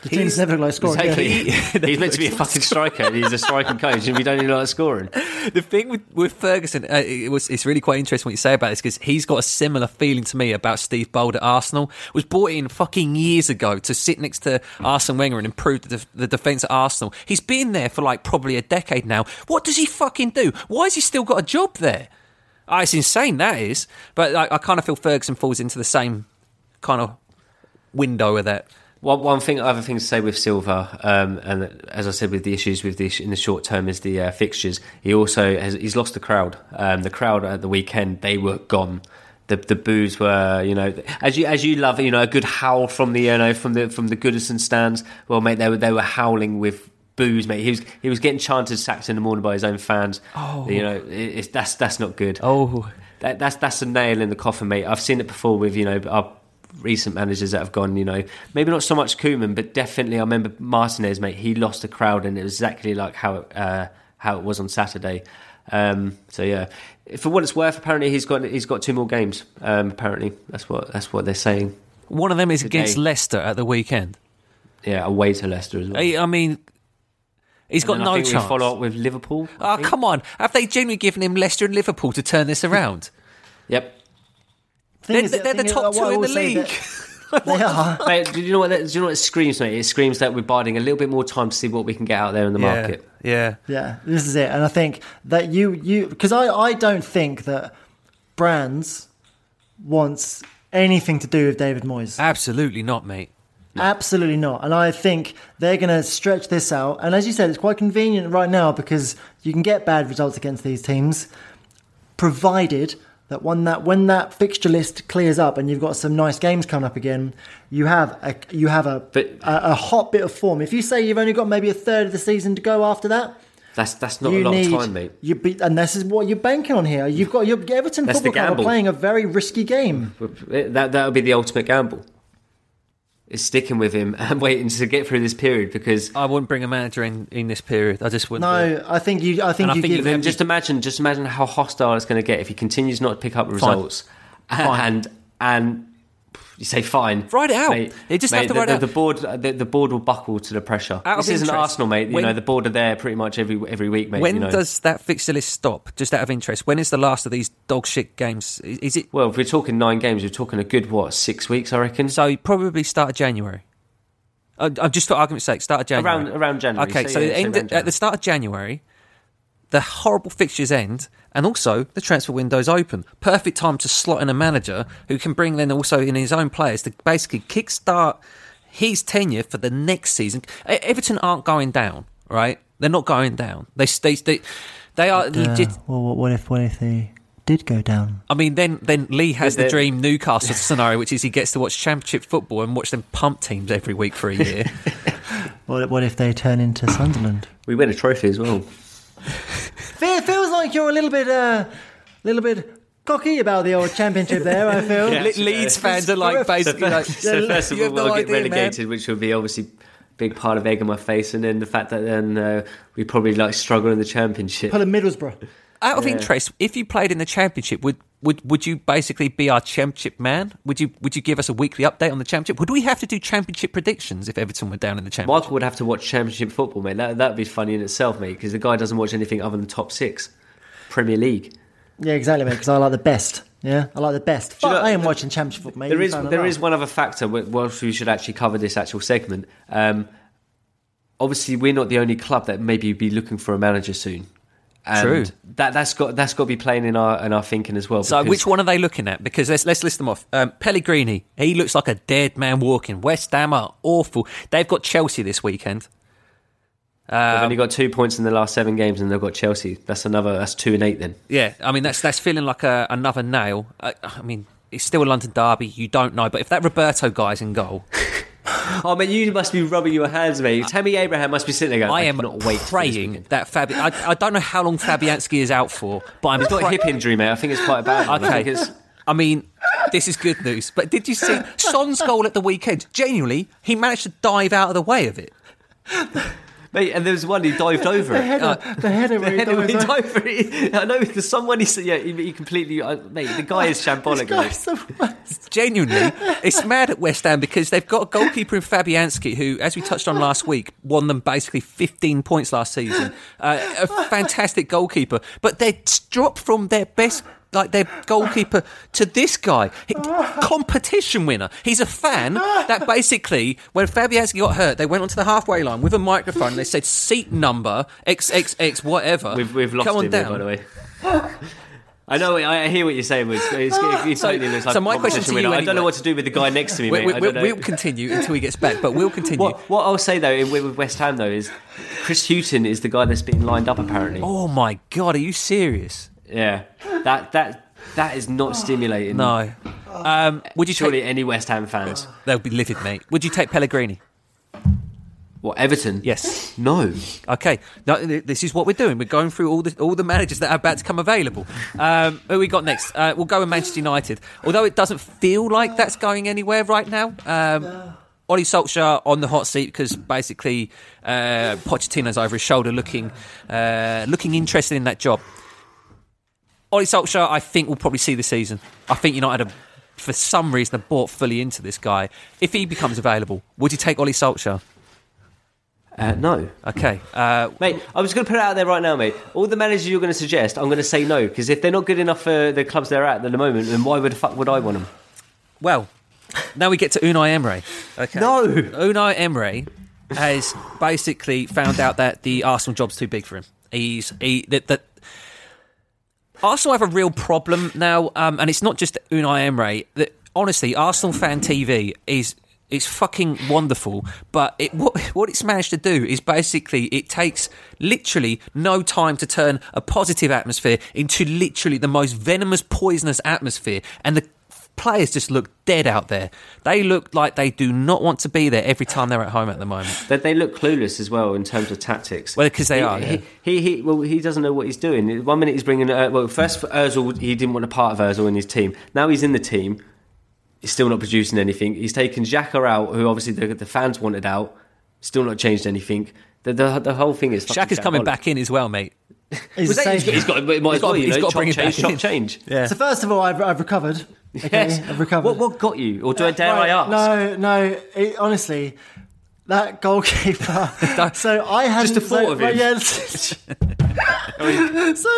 The team's never like scoring. exactly, yeah. he's meant to be a fucking striker. and He's a striking coach, and we don't even like scoring. the thing with, with Ferguson, uh, it was it's really quite interesting what you say about this because he's got a similar feeling to me about Steve Bould at Arsenal. Was brought in fucking years ago to sit next to Arsene Wenger and improve the, def- the defense at Arsenal. He's been there for like probably a decade now. What does he fucking do? Why has he still got a job there? Ah, it's insane that is. But like, I kind of feel Ferguson falls into the same kind of window with that. One, one thing, other thing to say with Silva, um, and as I said, with the issues with the in the short term is the uh, fixtures. He also has he's lost the crowd. Um, the crowd at the weekend they were gone. The the boos were, you know, as you as you love, you know, a good howl from the you know from the from the Goodison stands. Well, mate, they were they were howling with boos, mate. He was he was getting chanted sacked in the morning by his own fans. Oh, you know, it, it's that's that's not good. Oh, That, that's that's a nail in the coffin, mate. I've seen it before with you know our recent managers that have gone. You know, maybe not so much Koeman, but definitely I remember Martinez, mate. He lost the crowd, and it was exactly like how it, uh, how it was on Saturday. Um, so yeah, for what it's worth, apparently he's got he's got two more games. Um, apparently that's what that's what they're saying. one of them is Today. against Leicester at the weekend. Yeah, away to Leicester as well. I, I mean, He's got no chance. follow up with Liverpool. I Oh, think. come on. Have they genuinely given him Leicester and Liverpool to turn this around? Yep. Thing They're, is- they're the thing top two in the league. They are. Mate, do you know what? That, do you know what it screams, mate? It screams that we're biding a little bit more time to see what we can get out there in the market. Yeah. Yeah, this is it. And I think that you you because I I don't think that Brands wants anything to do with David Moyes. Absolutely not, mate. Absolutely not. And I think they're going to stretch this out. And as you said, it's quite convenient right now because you can get bad results against these teams, provided that when that when that fixture list clears up and you've got some nice games coming up again, you have a you have a But- a, a hot bit of form. If you say you've only got maybe a third of the season to go after that, That's that's not a long need time, mate. You be, and this is what you're banking on here. You've got your Everton That's Football Club playing a very risky game. That that would be the ultimate gamble. Is sticking with him and waiting to get through this period because I wouldn't bring a manager in, in this period. I just wouldn't. do. No, I think you. I think And I you think give him. just imagine just imagine how hostile it's going to get if he continues not to pick up results and and you say fine Write it out. Mate, You just mate, have to the, write the, it out. the board the, the board will buckle to the pressure Out this isn't Arsenal mate you know the board are there pretty much every every week mate when you know. does that fixture list stop? Just out of interest, when is the last of these dog shit games? Is it well if we're talking nine games we're talking a good what six weeks I reckon so? Probably start of January. Uh, uh, just for argument's sake, start of January. Around- around January, Okay, say- so yeah, end, at the start of January, the horrible fixtures end, and also the transfer window's open. Perfect time to slot in a manager who can bring then also in his own players to basically kickstart his tenure for the next season. Everton aren't going down, right? They're not going down. They they they, they are Uh, legit. well, what- what if what if they did go down? I mean, then then Lee has the dream Newcastle scenario, which is he gets to watch Championship football and watch them pump teams every week for a year. What, what if they turn into Sunderland? we win a trophy as well It feels like you're a little bit, uh, little bit cocky about the old championship there. I feel. Yeah. Le- Leeds fans are like basically like, so first of you all have no we'll get idea, man. relegated which will be obviously big part of egg on my face and then the fact that then uh, we probably like struggle in the championship Pull a Middlesbrough. Out of interest, if you played in the championship, would, would would you basically be our championship man? Would you would you give us a weekly update on the championship? Would we have to do championship predictions if Everton were down in the championship? Michael would have to watch Championship football, mate. That that'd be funny in itself, mate, because the guy doesn't watch anything other than top six, Premier League. Yeah, exactly, mate. Because I like the best. Yeah, I like the best. you know, I am there- watching championship football, mate. There You is found that there out. is one other factor. wh- Whilst we should actually cover this actual segment. Um, obviously, we're not the only club that maybe be looking for a manager soon. And True. That that's got that's got to be playing in our in our thinking as well. So which one are they looking at? Because let's let's list them off. Um, Pellegrini, he looks like a dead man walking. West Ham are awful. They've got Chelsea this weekend. They've only got two points in the last seven games, and they've got Chelsea. That's another. That's two and eight then. Yeah, I mean that's that's feeling like a, another nail. I, I mean it's still a London derby. You don't know, but if that Roberto guy's in goal, Oh man, you must be rubbing your hands, mate. Uh, Tammy Abraham must be sitting there. Going, I I, am not waiting. praying weekend." that Fabi. I, I don't know how long Fabianski is out for, but I'm He's got a hip injury, mate. I think it's quite bad. Okay. it's, I mean, this is good news. But did you see Son's goal at the weekend? Genuinely, he managed to dive out of the way of it. Mate, and there was one he dived over the it. header. the header. where he Header he dives over- dived it. I know because someone he said, yeah, he, he completely, uh, mate. The guy is shambolic. This guy's the worst. Genuinely, it's mad at West Ham because they've got a goalkeeper in Fabianski who, as we touched on last week, won them basically 15 points last season. Uh, a fantastic goalkeeper, but they dropped from their best. Like their goalkeeper to this guy, He- competition winner. He's a fan that basically, when Fabianski got hurt, they went onto the halfway line with a microphone. and They said seat number XXX whatever. We've, we've lost Come on him, down. by the way. I know. I hear what you're saying. But it's, it's, So- totally looks like so my question to you winner. I don't know what to do with the guy next to me, We, mate. we, I we'll, don't know. we'll continue until he gets back, but we'll continue. What, what I'll say though in- with West Ham though is Chris Hughton is the guy that's being lined up apparently. Oh my god, are you serious? Yeah, that that that is not stimulating. No. Um, would you surely take? any West Ham fans. They'll be livid, mate. Would you take Pellegrini? What Everton? Yes. No. Okay. No, this is what we're doing. We're going through all the all the managers that are about to come available. Um, who we got next? Uh, we'll go with Manchester United. Although it doesn't feel like that's going anywhere right now. Um, Ole Solskjaer on the hot seat because basically uh, Pochettino's over his shoulder, looking uh, looking interested in that job. Ole Solskjaer, I think, we'll probably see the season. I think United have, for some reason, have bought fully into this guy. If he becomes available, would you take Ole Solskjaer? Uh, no. Okay. Uh, Mate, I was going to put it out there right now, mate. All the managers you're going to suggest, I'm going to say no because if they're not good enough for the clubs they're at at the moment, then why would the fuck would I want them? well, now we get to Unai Emery. Okay. No. Unai Emery has basically found out that the Arsenal job's too big for him. He's he that. that Arsenal have a real problem now, um, and it's not just Unai Emery. That honestly, Arsenal fan TV is is fucking wonderful. But it, what what it's managed to do is basically it takes literally no time to turn a positive atmosphere into literally the most venomous, poisonous atmosphere, and the players just look dead out there. They look like they do not want to be there every time they're at home at the moment. That they look clueless as well in terms of tactics. Well, because they He- are, yeah. He, he, he, well, he doesn't know what he's doing. One minute he's bringing, uh, well, first for Ozil, he didn't want a part of Ozil in his team. Now he's in the team. He's still not producing anything. He's taken Xhaka out, who obviously the, the fans wanted out. Still not changed anything. The, the, the whole thing is. fucking Shaq is coming shambolic. back in as well, mate. He's Was the that, same- he's got, he's got, it might He's well, got- you he's know, got to chop bring it change, back chop in. change. Yeah. So first of all, I've, I've recovered. Okay, Yes. I've recovered. What, what got you? Or do I dare Right, I ask? No, no. It, honestly, that goalkeeper. so I had Just the thought of him. Yeah, so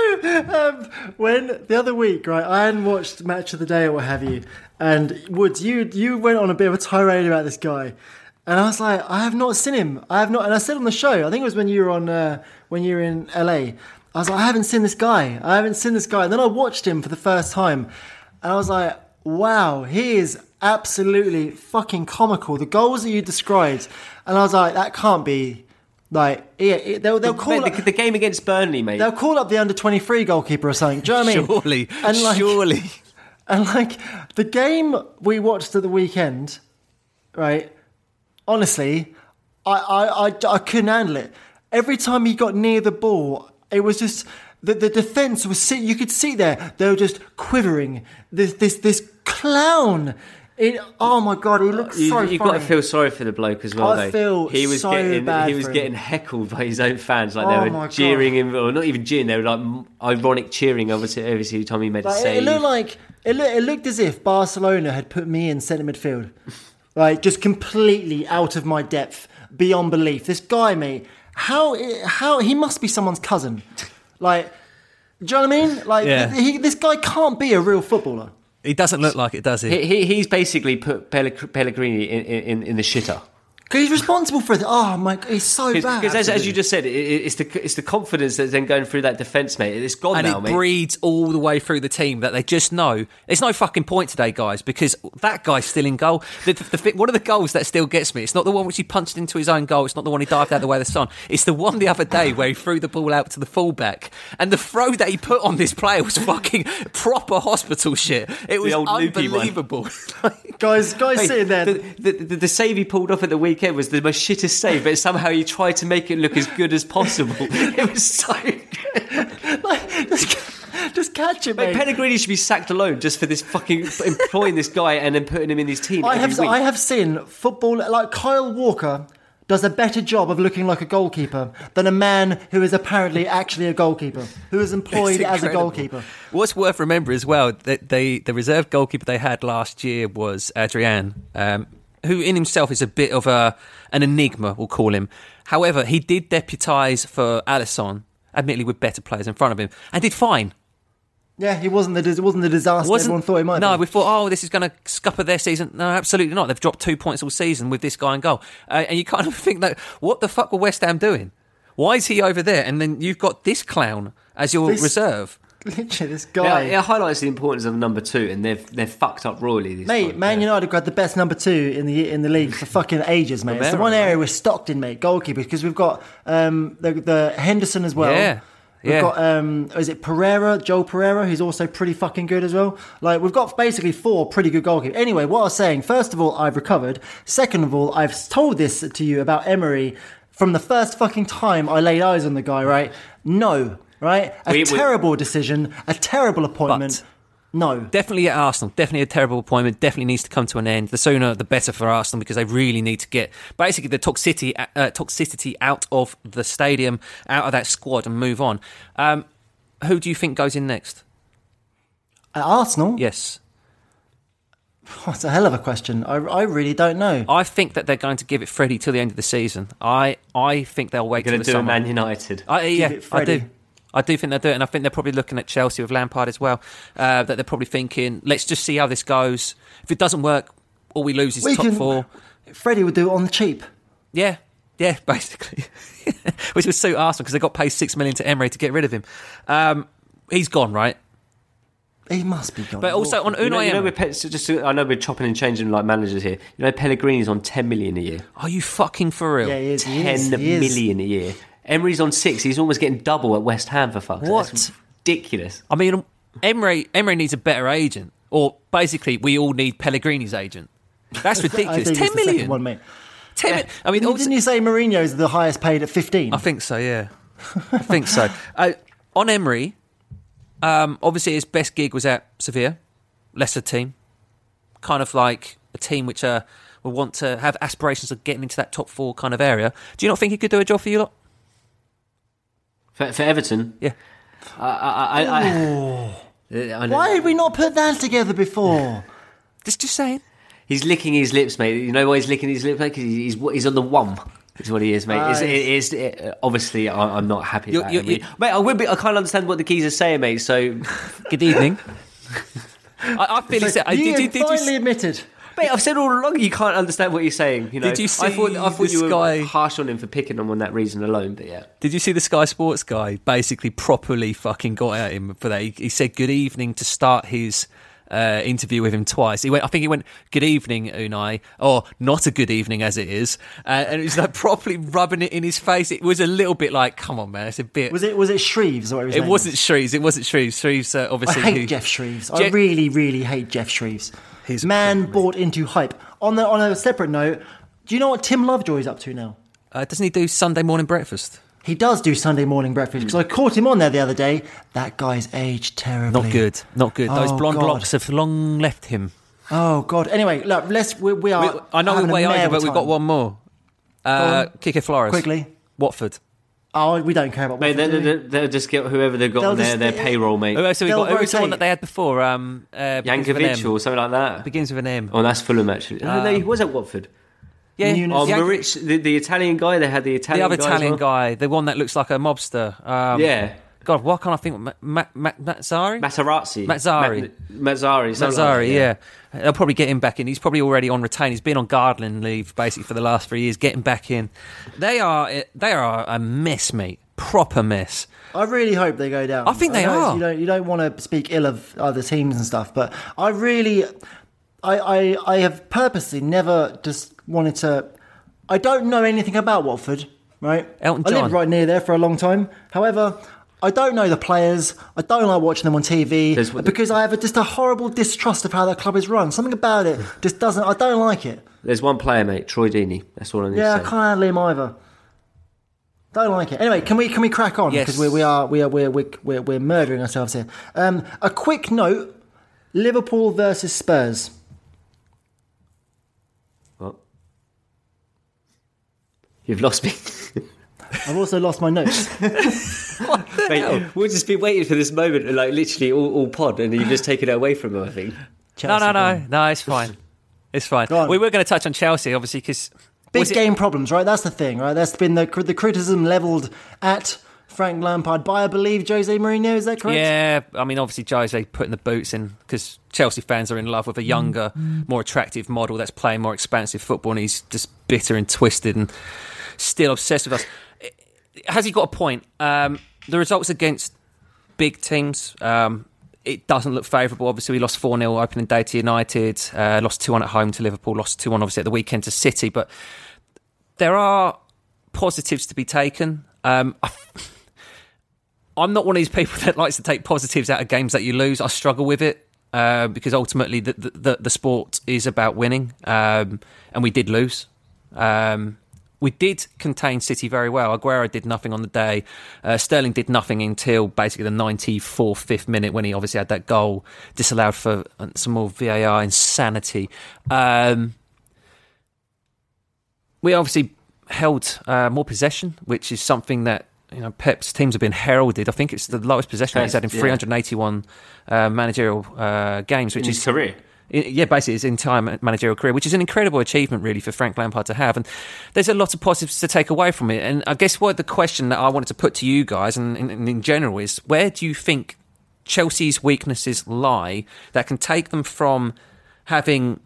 um, when the other week, right, I hadn't watched Match of the Day or what have you, and Woods, you you went on a bit of a tirade about this guy, and I was like, I have not seen him. I have not, and I said on the show, I think it was when you were on uh, when you were in LA. I was like, I haven't seen this guy. I haven't seen this guy. And then I watched him for the first time, and I was like, wow, he is absolutely fucking comical. The goals that you described, and I was like, that can't be. Like, yeah, it- they'll, they'll call Mate, up, the, the game against Burnley, mate. they'll call up the under twenty three goalkeeper or something. Do you know what I mean? Surely, and like, surely. and like the game we watched at the weekend, right? Honestly, I, I, I, I couldn't handle it. Every time he got near the ball, it was just the, the defense was see, you could see there they were just quivering. This this this clown. It, oh my god, he looks You, so you've funny. got to feel sorry for the bloke as well. I though. feel he was so getting bad he was getting heckled by his own fans, like Oh they were God. jeering him, or not even jeering. They were like ironic cheering obviously every single time he made a Like, it, save. it looked like it, look, it looked as if Barcelona had put me in centre midfield, like just completely out of my depth, beyond belief. This guy, mate, how how he must be someone's cousin, like. Do you know what I mean? Like, Yeah. he, this guy can't be a real footballer. He doesn't look like it, does he? he, he, he's basically put Pellegrini in, in, in the shitter. 'Cause he's responsible for it. Oh my, he's so bad. Because as, as you just said, it, it, it's the it's the confidence that's then going through that defence, mate. It's gone and now, it mate. breeds all the way through the team that they just know there's no fucking point today, guys, because that guy's still in goal. The, the, the, one of the goals that still gets me, it's not the one which he punched into his own goal, it's not the one he dived out the way of the sun. It's the one the other day where he threw the ball out to the fullback, and the throw that he put on this player was fucking proper hospital shit. It was old unbelievable. guys, guys Mate, sitting there. The, the, the, the save he pulled off at the weekend was the most shittest save, but somehow he tried to make it look as good as possible. It was so good. like, just, just catch it, Mate, mate. Pellegrini should be sacked alone just for this fucking employing this guy and then putting him in his team. I every have week. I have seen football like Kyle Walker does a better job of looking like a goalkeeper than a man who is apparently actually a goalkeeper who is employed as a goalkeeper. What's worth remembering as well that they the reserve goalkeeper they had last year was Adrian, um, who in himself is a bit of a an enigma, we'll call him. However, he did deputise for Alisson, admittedly with better players in front of him, and did fine. Yeah, he wasn't the dis- wasn't the disaster everyone thought he might. no, be. we thought, oh, this is going to scupper their season. No, absolutely not. They've dropped two points all season with this guy in goal, uh, and you kind of think that what the fuck were West Ham doing? Why is he over there? And then you've got this clown as your This- reserve. Literally this guy Yeah, it highlights the importance of number two, and they've they've fucked up royally. This Mate, time. Man Yeah. United got the best number two in the in the league for fucking ages, mate. It's the one area we're stocked in, mate. Goalkeepers because we've got um, the, the Henderson as well. Yeah, We've yeah. got um, is it Pereira, Joel Pereira, who's also pretty fucking good as well. Like we've got basically four pretty good goalkeepers. Anyway, what I was saying, first of all, I've recovered. Second of all, I've told this to you about Emery from the first fucking time I laid eyes on the guy. Right? No. Right? A We- we- terrible decision. A terrible appointment. No. Definitely at Arsenal. Definitely a terrible appointment. Definitely needs to come to an end. The sooner, the better for Arsenal because they really need to get basically the toxicity, uh, toxicity out of the stadium, out of that squad, and move on. Um, who do you think goes in next? At Arsenal. Yes. That's a hell of a question. I, I really don't know. I think that they're going to give it Freddie till the end of the season. I I think they'll wait till Going the to do a summer. Man United. I, yeah, it I do. Freddie. I do think they'll do it, and I think they're probably looking at Chelsea with Lampard as well. Uh, that they're probably thinking, let's just see how this goes. If it doesn't work, all we lose is We top can- four. Freddie would do it on the cheap. Yeah, yeah, basically, which would suit Arsenal because they got paid six million to Emery to get rid of him. Um, he's gone, right? He must be gone. But also on Unai You know, you know we're pe- so just I know we're chopping and changing like managers here. You know Pellegrini's on ten million a year. Are you fucking for real? yeah, he is. He Ten he is. million a year. Emery's on six. He's almost getting double at West Ham for fuck's sake. What? That's ridiculous. I mean, Emery Emery needs a better agent, or basically, we all need Pellegrini's agent. That's ridiculous. think Ten it's the second million. one, mate. Ten mi- I mean, Didn't, obviously- didn't you say Mourinho's the highest paid at 15? I think so. Yeah, I think so. Uh, on Emery, um, obviously his best gig was at Sevilla, lesser team, kind of like a team which uh, will want to have aspirations of getting into that top four kind of area. Do you not think he could do a job for you lot? For, for Everton, Yeah. I, I, I, I, I know- Why did we not put that together before? Just, just saying. He's licking his lips, mate. You know why he's licking his lips, mate? Because he's, he's he's on the one. Is what he is, mate. It's, Right. it is it, obviously I, I'm not happy. You- about you- Emery. you- mate. I would be. I can't understand what the keys are saying, mate. So, Good evening. I, I feel he said. I- you did, did, did you, finally admitted. Mate, I've said all along you can't understand what you're saying. You know, Did you I thought I thought you were guy- harsh on him for picking him on that reason alone. But yeah, Did you see the Sky Sports guy basically properly fucking got at him for that? He, he said good evening to start his uh, interview with him twice. He went, I think he went, good evening, Unai, or not a good evening as it is. Uh, and it was like properly rubbing it in his face. It was a little bit like, come on, man, it's a bit. Was it was it Shreeves or it wasn't was? Shreeves. It wasn't Shreeves. Shreeves, uh, I obviously. hate who- Geoff Shreeves. I really, really hate Geoff Shreeves. He's Man bought into hype. On the on a separate note, do you know what Tim Lovejoy's up to now? Uh, doesn't he do Sunday morning breakfast? He does do Sunday morning breakfast because I caught him on there the other day. That guy's aged terribly. Not good. Not good. Those Oh, blonde God. locks have long left him. Oh God. Anyway, look, let's we, we are. We- I know we're way over, but we've got one more. Uh, on. Quique Flores. quickly. Watford. Oh, we don't care about. mate, Watford, they, do they, we? they'll just get whoever they've got They'll on their, just- their payroll, mate. Who else have we They'll got? Who was the one rotate. that they had before, um, uh, Yankovic or something like that. Begins with an M. Oh, that's Fulham actually. No, no, he was at Watford. yeah, Nunes. Oh, Yank- Maric, the, the Italian guy. They had the Italian. the Italian other guy Italian well. guy, the one that looks like a mobster. Um, Yeah, God, why can't I think? Ma- Ma- Ma- Mazzarri? Materazzi. Mazzarri. Ma- Mazzarri. Mazzarri, that, yeah. They'll probably get him back in. He's probably already on retain. He's been on gardening leave basically for the last three years. Getting back in, they are they are a mess, mate. Proper mess. I really hope they go down. I think they know are. You don't, you don't want to speak ill of other teams and stuff, but I really, I, I, I have purposely never just wanted to. I don't know anything about Watford, right? Elton I lived right near there for a long time. However, I don't know the players. I don't like watching them on TV There's because I have a, just a horrible distrust of how that club is run. Something about it just doesn't. I don't like it. There's one player, mate, Troy Deeney. That's all I need Yeah, I to say. can't handle him either. Don't like it. Anyway, can we can we crack on Yes. because we, we are we are we're, we're we're we're murdering ourselves here. Um, a quick note: Liverpool versus Spurs. What? You've lost me. I've also lost my notes. Mate, we'll just be waiting for this moment, like literally all, all pod, and you've just taken it away from him. I think. No, Chelsea no, no, won. no. It's fine. It's fine. Go on. We were going to touch on Chelsea, obviously, because Big game problems, right? That's the thing, right? That's been the the criticism leveled at Frank Lampard by, I believe, Jose Mourinho. Is that correct? Yeah, I mean, obviously, Jose putting the boots in because Chelsea fans are in love with a younger, mm. Mm. more attractive model that's playing more expansive football, and he's just bitter and twisted and still obsessed with us. Has he got a point? Um, the results against big teams, um, it doesn't look favourable. Obviously, we lost 4 0 opening day to United, uh, lost 2 1 at home to Liverpool, lost 2 1 obviously at the weekend to City, but there are positives to be taken. Um, I I'm not one of these people that likes to take positives out of games that you lose. I struggle with it uh, because ultimately the, the the the sport is about winning, um, and we did lose. Um, we did contain City very well. Aguero did nothing on the day. Uh, Sterling did nothing until basically the 94th, fifth minute when he obviously had that goal disallowed for uh, some more VAR insanity. Um, we obviously held uh, more possession, which is something that you know Pep's teams have been heralded. I think it's the lowest possession he's had in Yeah. 381 uh, managerial uh, games, which In is career. Yeah, basically his entire managerial career, which is an incredible achievement, really, for Frank Lampard to have. And there's a lot of positives to take away from it. And I guess what the question that I wanted to put to you guys, and, and, and in general, is where do you think Chelsea's weaknesses lie that can take them from having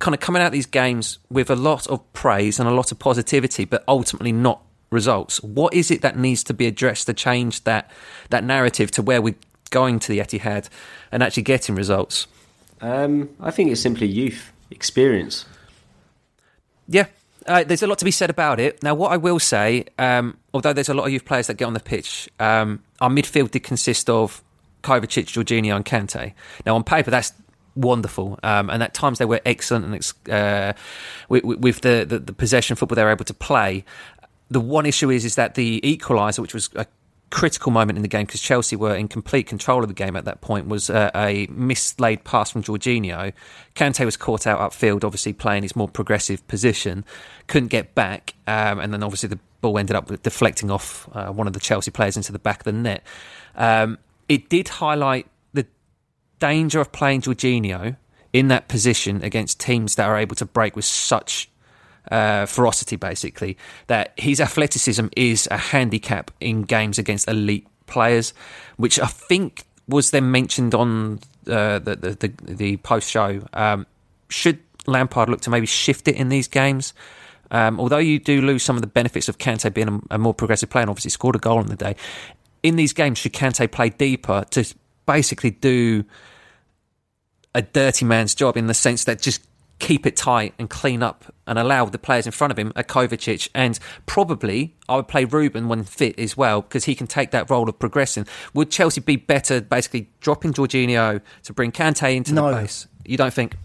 kind of coming out of these games with a lot of praise and a lot of positivity, but ultimately not results. What is it that needs to be addressed to change that that narrative to where we're going to the Etihad and actually getting results? Um, I think it's simply youth, experience. Yeah. Uh, there's a lot to be said about it. Now, what I will say, um, although there's a lot of youth players that get on the pitch, um, our midfield did consist of Kovacic, Jorginho, and Kante. Now, on paper, that's wonderful, um, and at times they were excellent and ex- uh, with, with the, the the possession football they were able to play. The one issue is is that the equaliser, which was a critical moment in the game because Chelsea were in complete control of the game at that point was uh, a mislaid pass from Jorginho. Kante was caught out upfield, obviously playing his more progressive position, couldn't get back, um, and then obviously the ball ended up deflecting off uh, one of the Chelsea players into the back of the net. Um, it did highlight the danger of playing Jorginho in that position against teams that are able to break with such uh, ferocity, basically, that his athleticism is a handicap in games against elite players, which I think was then mentioned on uh, the, the, the, the post show. Um, should Lampard look to maybe shift it in these games? Um, although you do lose some of the benefits of Kante being a, a more progressive player and obviously scored a goal on the day, in these games, should Kante play deeper to basically do a dirty man's job in the sense that just keep it tight and clean up and allow the players in front of him, a Kovacic, and probably I would play Ruben when fit as well because he can take that role of progressing. Would Chelsea be better basically dropping Jorginho to bring Kante into No. the base? You don't think?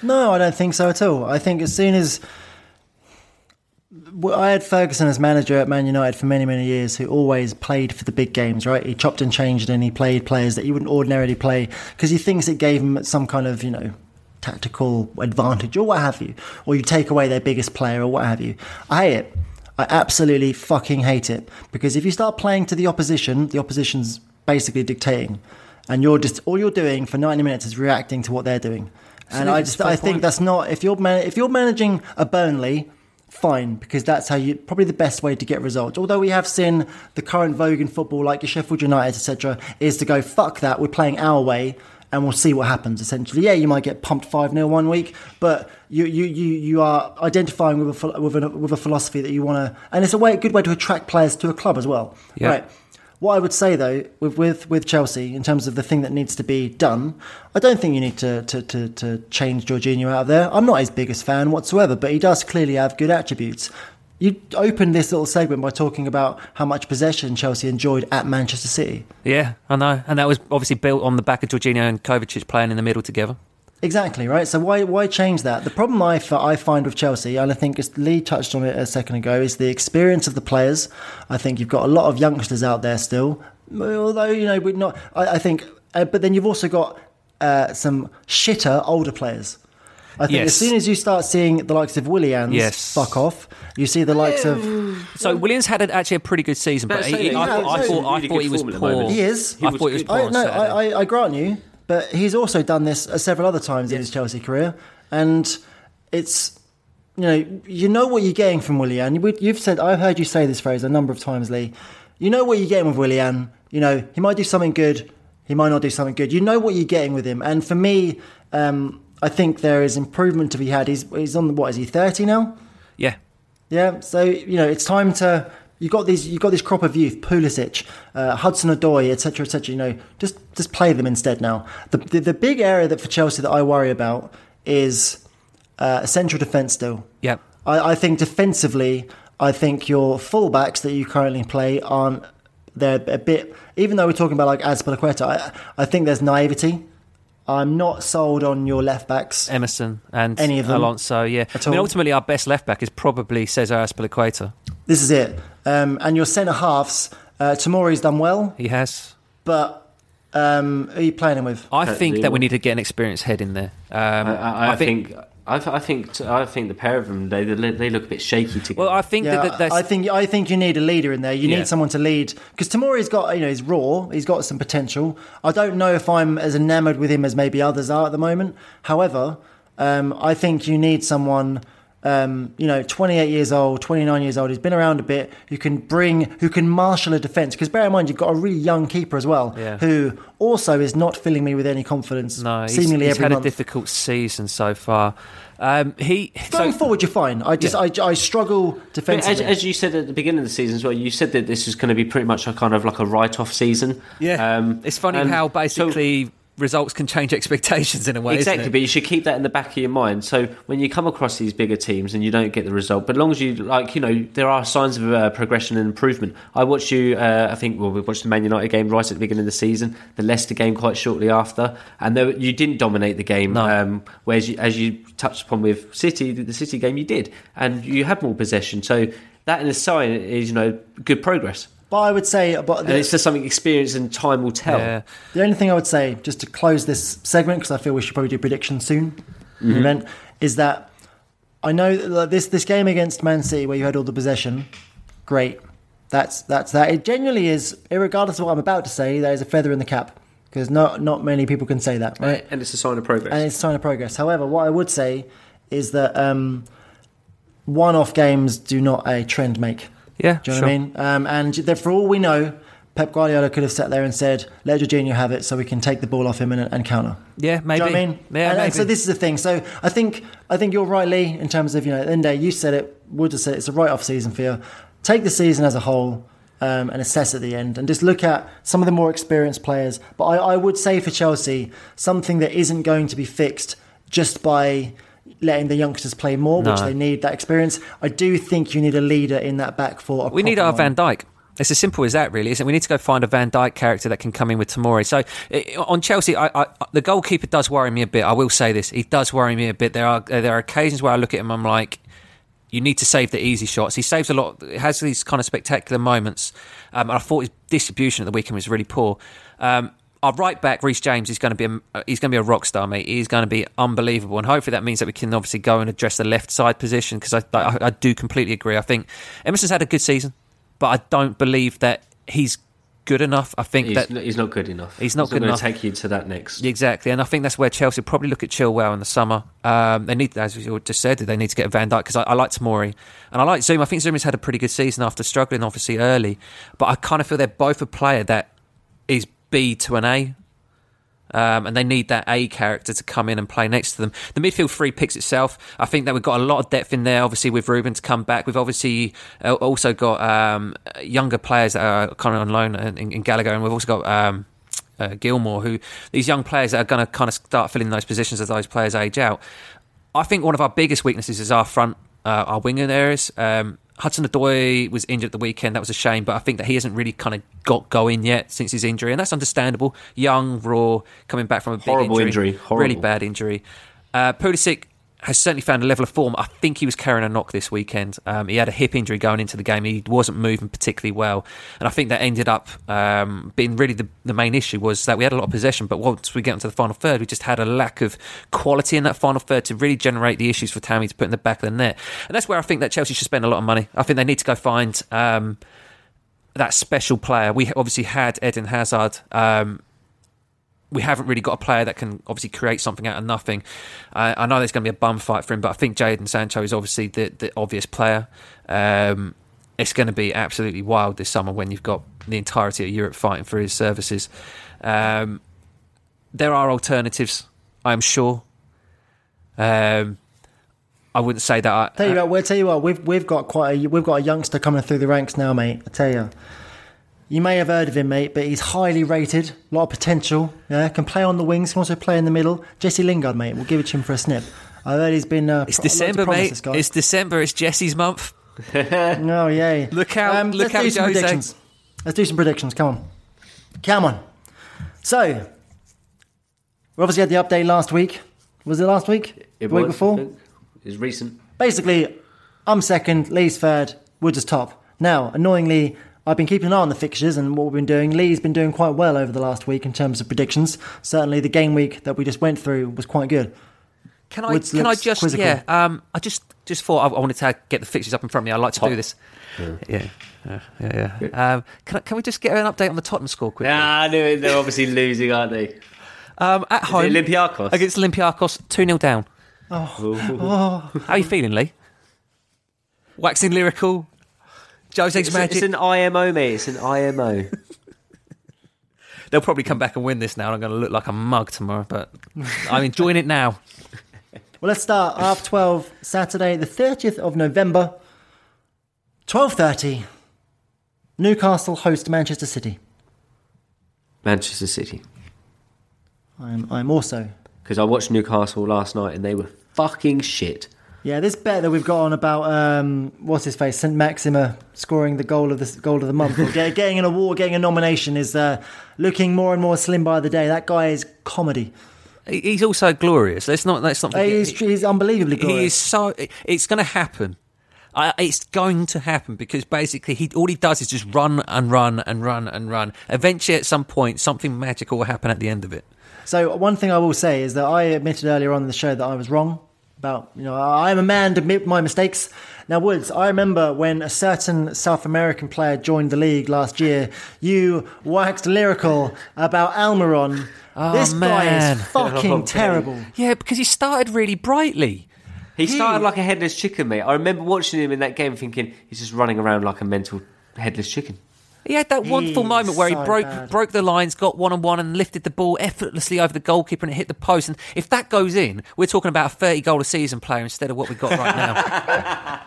No, I don't think so at all. I think as soon as I had Ferguson as manager at Man United for many, many years, who always played for the big games, right? He chopped and changed and he played players that he wouldn't ordinarily play because he thinks it gave him some kind of, you know, tactical advantage or what have you. Or you take away their biggest player or what have you. I hate it. I absolutely fucking hate it because if you start playing to the opposition, the opposition's basically dictating, and you're just all you're doing for 90 minutes is reacting to what they're doing. And I just I think that's not if you're man, if you're managing a Burnley, fine because that's how you probably the best way to get results. Although we have seen the current vogue in football, like your Sheffield United, etc., is to go fuck that. We're playing our way. And we'll see what happens. Essentially, yeah, you might get pumped five 0 one week, but you you you you are identifying with a with a, with a philosophy that you want to, and it's a way a good way to attract players to a club as well. Yeah. Right. What I would say though, with, with with Chelsea, in terms of the thing that needs to be done, I don't think you need to to, to, to change Jorginho out of there. I'm not his biggest fan whatsoever, but he does clearly have good attributes. You opened this little segment by talking about how much possession Chelsea enjoyed at Manchester City. Yeah, I know, and that was obviously built on the back of Jorginho and Kovacic playing in the middle together. Exactly right. So why why change that? The problem I, I find with Chelsea, and I think as Lee touched on it a second ago, is the experience of the players. I think you've got a lot of youngsters out there still, although you know we're not. I, I think, uh, but then you've also got uh, some shitter older players. I think Yes. as soon as you start seeing the likes of Willian Yes. fuck off, you see the likes of So Willian had actually a pretty good season, but Better he, he- that. I, Yeah, thought, I thought, in I thought he was form at the poor. He is. He I thought he was poor I, no, I, I, I grant you, but he's also done this several other times in his Chelsea career, and it's you know you know what you're getting from Willian. You- You've said I've heard you say this phrase a number of times, Lee. You know what you're getting with Willian. You know he might do something good, he might not do something good. You know what you're getting with him, and for me, um, I think there is improvement to be had. He's he's on what is he 30 now? Yeah, Yeah, so you know it's time to you got these you got this crop of youth, Pulisic, uh, Hudson Odoi, etc., etc. You know, just just play them instead now. The, the the big area that for Chelsea that I worry about is uh, central defence. Still, yeah. I, I think defensively, I think your fullbacks that you currently play aren't they're a bit. Even though we're talking about like Azpilicueta, I, I think there's naivety. I'm not sold on your left backs. Emerson and Any of them? Alonso. Yeah, At I mean, all? ultimately, our best left back is probably Cesar Azpilicueta. This is it. Um, and your centre halves, uh, Tomori's done well. He has. But um, are you playing him with? I think the- that we need to get an experienced head in there. Um, I, I, I think, I, th- I think I think the pair of them they they look a bit shaky together. Well, I think Yeah, that, that I think I think you need a leader in there. You Yeah. need someone to lead because Tomori's got you know he's raw. He's got some potential. I don't know if I'm as enamored with him as maybe others are at the moment. However, um, I think you need someone. Um, you know, 28 years old, 29 years old, who's been around a bit, who can bring, who can marshal a defence. Because bear in mind, you've got a really young keeper as well, Yeah. who also is not filling me with any confidence. no. He's, seemingly he's every had month. a difficult season so far. Um, he Going so, forward, you're fine. I just, I, I struggle But as, as you said at the beginning of the season as well, you said that this is going to be pretty much a kind of like a write-off season. Yeah, Um, it's funny and how so- basically results can change expectations in a way. isn't exactly, it? but you should keep that in the back of your mind. So when you come across these bigger teams and you don't get the result, but as long as you like, you know, there are signs of uh, progression and improvement. I watched you. Uh, I think well, we watched the Man United game right at the beginning of the season, the Leicester game quite shortly after, and there, you didn't dominate the game. No. Um, whereas, you, as you touched upon with City, the City game, you did, and you had more possession. So that in a sign is you know good progress. But I would say, but And it's just something experience and time will tell. Yeah. The only thing I would say, just to close this segment, because I feel we should probably do predictions soon, in the event, is that I know that this this game against Man City, where you had all the possession, great. That's that's that. It genuinely is, regardless of what I'm about to say, there is a feather in the cap because not not many people can say that, right? And it's a sign of progress. and it's a sign of progress. However, what I would say is that um, one-off games do not a trend make. Yeah, Do you know sure. what I mean? Um, and for all we know, Pep Guardiola could have sat there and said, "Let Jorginho have it, so we can take the ball off him and, and counter." Yeah, maybe. Do you know what I mean? Yeah, and, and so this is the thing. So I think I think you're right, Lee, in terms of you know, at the end of the day, you said it. Wood has said it, it's a write-off season for you. Take the season as a whole. Um, and assess at the end, and just look at some of the more experienced players. But I, I would say for Chelsea, something that isn't going to be fixed just by letting the youngsters play more, which they need that experience. I do think you need a leader in that back four. We need our. Van Dijk. It's as simple as that, really, isn't it? We need to go find a Van Dijk character that can come in with Tomori. So on Chelsea, I, I, the goalkeeper does worry me a bit. I will say this: he does worry me a bit. There are there are occasions where I look at him, I'm like, you need to save the easy shots. He saves a lot. He has these kind of spectacular moments. Um, I thought his distribution at the weekend was really poor. Um, our right back, Reece James, is going to be a, he's going to be a rock star, mate. He's going to be unbelievable, and hopefully that means that we can obviously go and address the left side position because I, I, I do completely agree. I think Emerson's had a good season, but I don't believe that he's good enough. I think He's, that n- he's not good enough. He's not good going enough. to take you to that next. Exactly, and I think that's where Chelsea probably look at Chilwell in the summer. Um, they need, as you just said, they need to get Van Dijk because I, I like Tomori and I like Zouma. I think Zouma has had a pretty good season after struggling, obviously early, but I kind of feel they're both a player that is B to an A. Um, and they need that A character to come in and play next to them. The midfield three picks itself. I think that we've got a lot of depth in there. Obviously, with Ruben to come back, we've obviously uh, also got um, younger players that are kind of on loan in, in Gallagher, and we've also got um, uh, Gilmour, who these young players that are going to kind of start filling those positions as those players age out. I think one of our biggest weaknesses is our front, uh, our winger areas. Um, Hudson Odoi was injured at the weekend. That was a shame, but I think that he hasn't really kind of got going yet since his injury, and that's understandable. Young, raw, coming back from a big Horrible injury, injury, horrible. really bad injury. Uh, Pulisic has certainly found a level of form. I think he was carrying a knock this weekend. Um, he had a hip injury going into the game. He wasn't moving particularly well, and I think that ended up um, being really the, the main issue was that we had a lot of possession, but once we get into the final third, we just had a lack of quality in that final third to really generate the issues for Tammy to put in the back of the net. And that's where I think that Chelsea should spend a lot of money. I think they need to go find. Um, that special player. We obviously had Eden Hazard. Um, we haven't really got a player that can obviously create something out of nothing. Uh, I know there's going to be a bum fight for him, but I think Jadon Sancho is obviously the, the obvious player. Um, it's going to be absolutely wild this summer when you've got the entirety of Europe fighting for his services. Um, there are alternatives, I'm sure. Um, I wouldn't say that. I, Tell you what, we'll tell you what, we've we've got quite a we've got a youngster coming through the ranks now, mate. I tell you. You may have heard of him, mate, but he's highly rated, a lot of potential. Yeah, can play on the wings, can also play in the middle. Jesse Lingard, mate, we'll give it to him for a snip. I heard he's been. Uh, it's pro- December, promise, mate. this guy. It's December. It's Jesse's month. Oh yeah. Look how- look let's how do some Jose- predictions. Let's do some predictions. Come on, come on. So we obviously had the update last week. Was it last week? It the week was, before? I think. It's recent. Basically, I'm second. Lee's third. Woods is top. Now, annoyingly, I've been keeping an eye on the fixtures and what we've been doing. Lee's been doing quite well over the last week in terms of predictions. Certainly, the game week that we just went through was quite good. Can I? Woods can I just? quizzical. Yeah. Um. I just just thought I, I wanted to get the fixtures up in front of me. I like to do this. Yeah. Yeah. Yeah. yeah. Um. Can I, Can we just get an update on the Tottenham score quickly? Ah, I knew. They're obviously losing, aren't they? Um. At Is home it Olympiacos? against Olympiacos, two 0 down. Ooh. How are you feeling, Lee? Waxing lyrical. Jose's It's, magic. it's an IMO, mate. It's an IMO. They'll probably come back and win this now, and I'm going to look like a mug tomorrow. But I'm enjoying it now. Well, let's start half twelve Saturday, the thirtieth of November, twelve thirty. Newcastle host Manchester City. Manchester City. I'm I'm also Because I watched Newcastle last night and they were fucking shit. Yeah. This bet that we've got on about um, what's his face Saint-Maximin scoring the goal of the goal of the month, getting an award, getting a nomination is uh, looking more and more slim by the day. That guy is comedy. He's also glorious. Let's not. Let's not. forget- He's, he's unbelievably He is so. It's going to happen. I, it's going to happen because basically he all he does is just run and run and run and run. Eventually, at some point, something magical will happen at the end of it. So one thing I will say is that I admitted earlier on in the show that I was wrong about you know I am a man to admit my mistakes. Now Woods, I remember when a certain South American player joined the league last year, you waxed lyrical about Almiron. Oh, this guy is fucking Oh, terrible. Yeah, because he started really brightly. He started like a headless chicken, mate. I remember watching him in that game thinking he's just running around like a mental headless chicken. He had that wonderful He's moment where he broke bad. broke the lines, got one on one, and lifted the ball effortlessly over the goalkeeper and it hit the post. And if that goes in, we're talking about a thirty goal a season player instead of what we've got right now.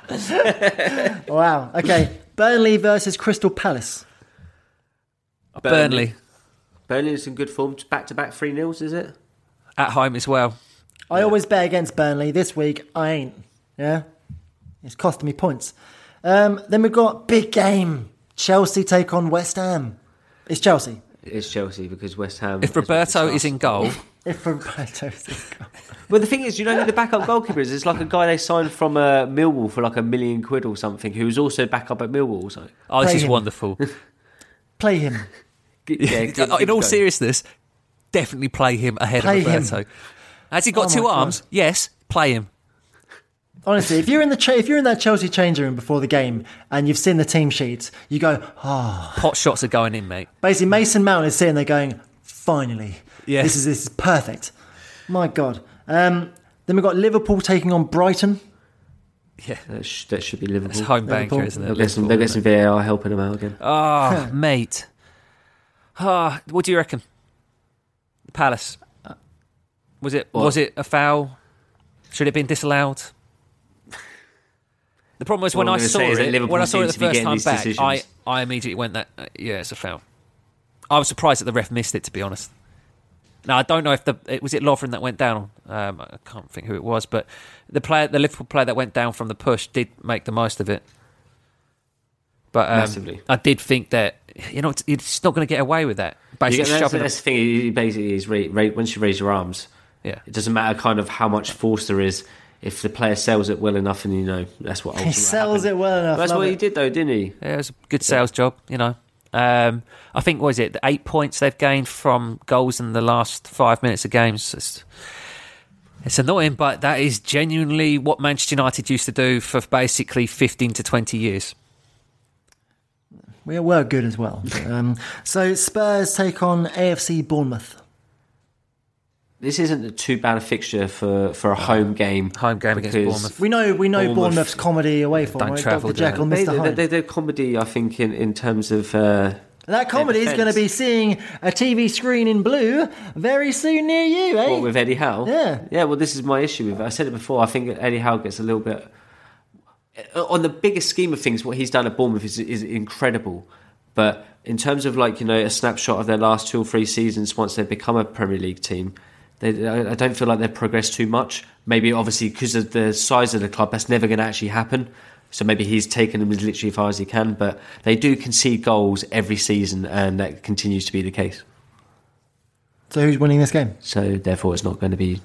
Wow. Okay. Burnley versus Crystal Palace. Burnley Burnley is in good form. Back to back 3 nils, is it? at home as well. I always bet against Burnley. This week I ain't. Yeah. It's costing me points. Um, then we've got big game. Chelsea take on West Ham. It's Chelsea. It's Chelsea because West Ham. If Roberto is what Roberto is in goal, If Roberto's Well, the thing is, you know who the backup goalkeeper is? It's like a guy they signed from uh, Millwall for like a million quid or something, who was also backup at Millwall. So, oh, this Play is him. wonderful. play him. yeah, give- in all go. seriousness, definitely play him ahead Play of him. Roberto. Has he got Oh my two God. arms? Yes, play him. Honestly, if you're in the cha- if you're in that Chelsea changing room before the game and you've seen the team sheets, you go, oh. Pot shots are going in, mate. Basically, Mason Mount is sitting there going, finally, yeah. this is this is perfect. My God. Um, then we've got Liverpool taking on Brighton. Yeah, That, sh- that should be Liverpool. it's home Liverpool. banker, isn't They'll it? get some, they'll get some VAR helping them out again. Oh, mate. Ah, what do you reckon? Palace. Was it was it a foul? Should it have been disallowed? The problem was when I saw it, when I saw it the seems to be first time back, I, decisions. I immediately went that uh, yeah, it's a foul. I was surprised that the ref missed it. To be honest, now I don't know if the it was it Lovren that went down. Um, I can't think who it was, but the player, the Liverpool player that went down from the push, did make the most of it. But um, Massively. I did think that you know it's not going to get away with that. Basically, get, that's, that's the thing. Basically is ra- ra- once you raise your arms, Yeah, it doesn't matter kind of how much force there is. If the player sells it well enough, and you know that's what He sells happened. it well enough. That's what it. he did, though, didn't he? Yeah, it was a good sales job, you know. Um, I think what is it? The eight points they've gained from goals in the last five minutes of games. It's, it's annoying, but that is genuinely what Manchester United used to do for basically fifteen to twenty years. We were good as well. Um, so Spurs take on AFC Bournemouth. This isn't too bad a fixture for, for a home game. Home game against Bournemouth. We know we know Bournemouth- Bournemouth's comedy away from Don't right? travel Dr. Jekyll, They, Mr. they, Hyde. they, they're comedy, I think, in, in terms of. Uh, that comedy is going to be seeing a TV screen in blue very soon near you, eh? what with Eddie Howe? Yeah. Yeah, well, this is my issue with it. I said it before. I think Eddie Howe gets a little bit. On the bigger scheme of things, what he's done at Bournemouth is, is incredible. But in terms of, like, you know, a snapshot of their last two or three seasons once they've become a Premier League team, they, I I don't feel like they've progressed too much. Maybe, obviously, because of the size of the club, that's never going to actually happen. So maybe he's taken them as literally as far as he can. But they do concede goals every season, and that continues to be the case. So who's winning this game? So therefore, it's not going to be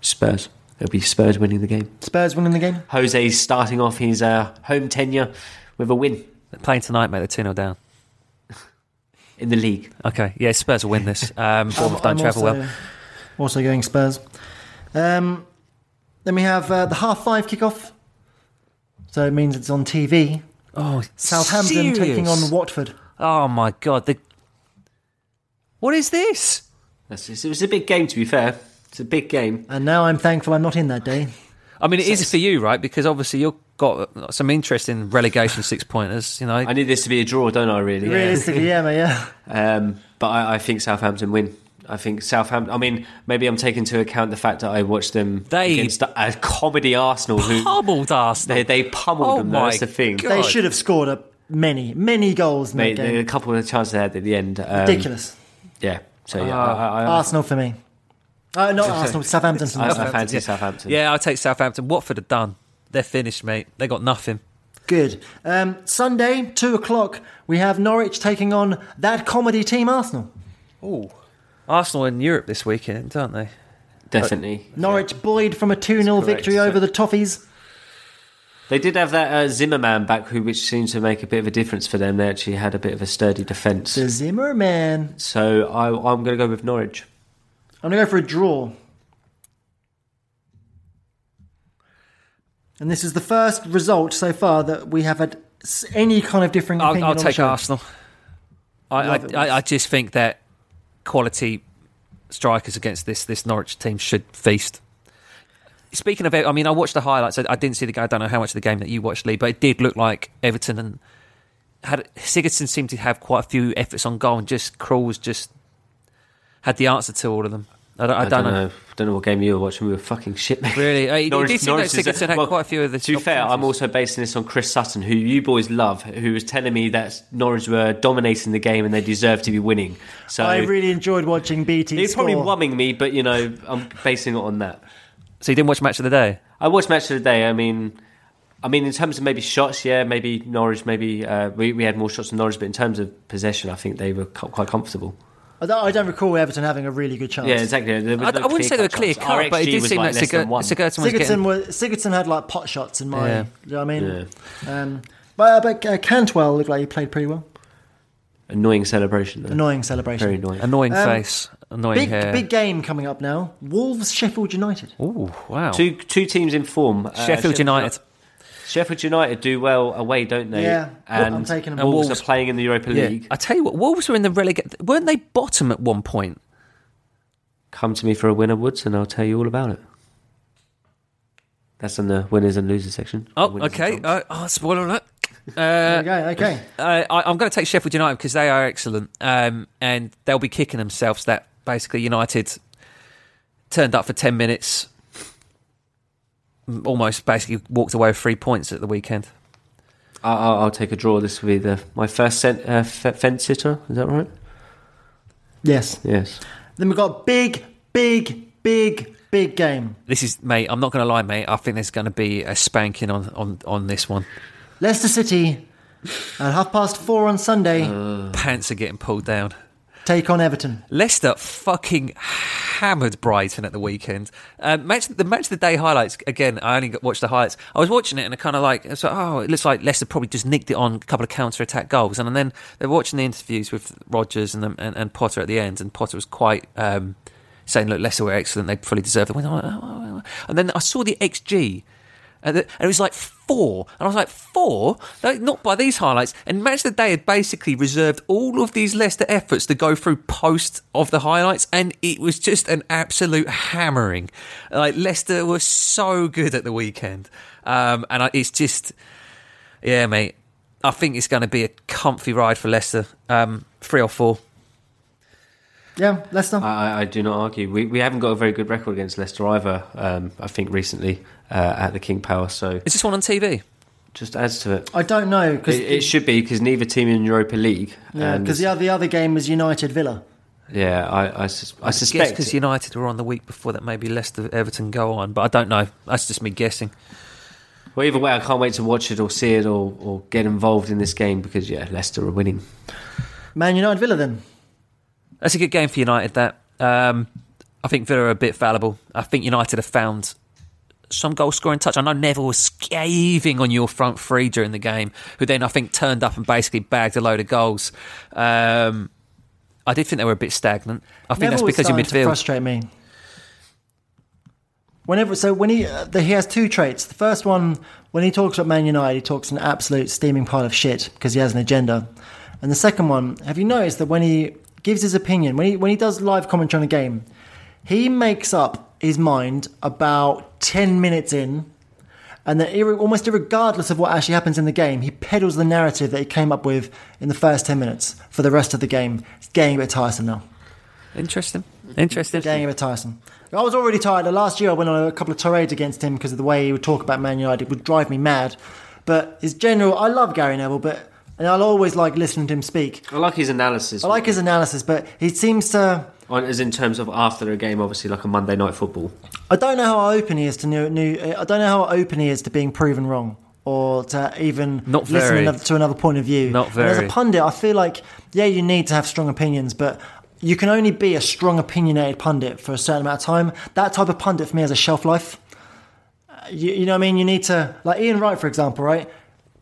Spurs. It'll be Spurs winning the game. Spurs winning the game? Jose's starting off his uh, home tenure with a win They're playing tonight, mate. They're two 0 down. in the league. Okay, yeah, Spurs will win this. Um, Bournemouth don't I'm travel also, well. Also going Spurs. Um, Then we have uh, the half five kickoff. So it means it's on TV. Oh, Southampton taking on Watford. Oh my god! The what is this? That's, it was a big game, to be fair. It's a big game. And now I'm thankful I'm not in that day. I mean, it is for you, right? Because obviously you've got some interest in relegation six pointers. You know, I need this to be a draw, don't I? Really? Realistically, yeah, mate, yeah. Um, but I, I think Southampton win. I think Southampton. I mean, maybe I'm taking into account the fact that I watched them They- against a comedy Arsenal who pummeled Arsenal. they they pummeled Oh them. my That's the thing. God. They should have scored a many, many goals in Mate, that there were a couple of chances they had at the end. Um, Ridiculous. Yeah. So yeah, Ah. I, I, I, Arsenal for me. Uh, not Arsenal, Southampton for me. I, I fancy yeah. Southampton. Yeah, I'll take Southampton. Watford are done. They're finished, mate. They got nothing. Good. Um, Sunday, 2 o'clock, we have Norwich taking on that comedy team, Arsenal. Oh, Arsenal in Europe this weekend, aren't they? definitely. Norwich buoyed from a 2 0 victory So- over the Toffees. They did have that uh, Zimmermann back, who which seems to make a bit of a difference for them. They actually had a bit of a sturdy defence. The Zimmermann. So I, I'm going to go with Norwich. I'm going to go for a draw. And this is the first result so far that we have had any kind of differing opinion I'll, I'll on take. Arsenal. I, I, I, I just think that quality strikers against this this Norwich team should feast. Speaking of it, I mean, I watched the highlights. I, I didn't see the game. I don't know how much of the game that you watched, Lee, but it did look like Everton and had Sigurdsson seemed to have quite a few efforts on goal, and just Krulls just had the answer to all of them. I don't, I don't know. Don't know what game you were watching. We were fucking shit. mate. Really? It- it Norwich- did seem like is a- quite a few of the To be fair, I'm also basing this on Chris Sutton, who you boys love, who was telling me that Norwich were dominating the game and they deserved to be winning. So I really enjoyed watching BT he's score. probably wumming me, but you know, I'm basing it on that. So you didn't watch match of the day? I watched match of the day. I mean, I mean, in terms of maybe shots, yeah, maybe Norwich, maybe uh, we we had more shots than Norwich, but in terms of possession, I think they were co- quite comfortable. I don't, I don't recall Everton having a really good chance. Yeah, exactly. I, no I wouldn't say they were clear clear-cut chance. cut, Our but it XG did seem like that less than Sigurdsson one. Sigurdsson was Sigurdsson, getting... was, Sigurdsson had like pot shots in my. Yeah. You know what I mean? Yeah. Um, but but uh, Cantwell looked like he played pretty well. Annoying celebration. Though. Annoying celebration. Very annoying. Annoying Um, face, annoying Big hair. big game coming up now. Wolves Sheffield United. Ooh, wow. Two two teams in form. Uh, Sheffield United. Sheffield United do well away, don't they? Yeah. and I'm taking them. and Wolves, Wolves- are playing in the Europa Yeah. League. I tell you what, Wolves were in the relegation. Weren't they bottom at one point? Come to me for a winner, Woods, and I'll tell you all about it. That's in the winners and losers section. Oh, Winners and okay. dogs. Uh, oh, spoiler alert. Uh, Okay, okay. uh, I, I'm going to take Sheffield United because they are excellent, um, and they'll be kicking themselves that basically United turned up for ten minutes, m- almost basically walked away with three points at the weekend. I- I'll, I'll take a draw. This will be the my first cent, uh, f- fence sitter. Is that right? Yes. Yes. Then we've got big, big, big, big game. This is, mate. I'm not going to lie, mate. I think there's going to be a spanking on on on this one. Leicester City at half past four on Sunday Pants are getting pulled down. Take on Everton. Leicester fucking hammered Brighton at the weekend. Um, match, the match of the day highlights again. I only watched the highlights. I was watching it and I kind of like, I like, oh, it looks like Leicester probably just nicked it on a couple of counter attack goals. And then they're watching the interviews with Rodgers and, and, and Potter at the end, and Potter was quite um, saying, "Look, Leicester were excellent. They fully deserve the win." And then I saw the XG. And the- and it was like four. And I was like, four? No, Not by these highlights. And Match of the Day had basically reserved all of these Leicester efforts to go through post of the highlights. And it was just an absolute hammering. Like, Leicester was so good at the weekend. Um, and I, it's just, yeah, mate. I think it's going to be a comfy ride for Leicester. Um, three or four. Yeah, Leicester. I, I- I do not argue. We we haven't got a very good record against Leicester either. Um, I think recently uh, at the King Power, so Is this one on TV? just adds to it. I don't know It, because it should be because neither team in Europa League. and the, other, the other game was United Villa. yeah, I I, sus- I guess suspect because United were on the week before that, maybe Leicester Everton go on, but I don't know. That's just me guessing. Well, either way, I can't wait to watch it or see it or, or get involved in this game because yeah, Leicester are winning. Man United Villa then. That's a good game for United. That um, I think Villa are a bit fallible. I think United have found some goal scoring touch. I know Neville was scathing on your front three during the game, who then I think turned up and basically bagged a load of goals. Um, I did think they were a bit stagnant. I think Neville that's because of starting to midfield. frustrate me. whenever so when he uh, the, he has two traits. The first one when he talks about Man United, he talks an absolute steaming pile of shit because he has an agenda. And the second one, have you noticed that when he gives his opinion, when he when he does live commentary on a game, he makes up his mind about ten minutes in, and that almost regardless of what actually happens in the game, he peddles the narrative that he came up with in the first ten minutes for the rest of the game. It's getting a bit tiresome now. Interesting. Mm. Interesting. Getting a bit tiresome. I was already tired. Last year I went on a couple of tirades against him because of the way he would talk about Man United. It would drive me mad. But his general, I love Gary Neville, but and I'll always like listening to him speak. I like his analysis. I like his analysis, but he seems to. On, as in terms of after a game, obviously like a Monday night football. I don't know how open he is to new. new I don't know how open he is to being proven wrong or to even Not listen very. another, to another point of view. Not And as a pundit, I feel like yeah, you need to have strong opinions, but you can only be a strong opinionated pundit for a certain amount of time. That type of pundit for me has a shelf life. Uh, You, you know what I mean? You need to like Ian Wright, for example, right?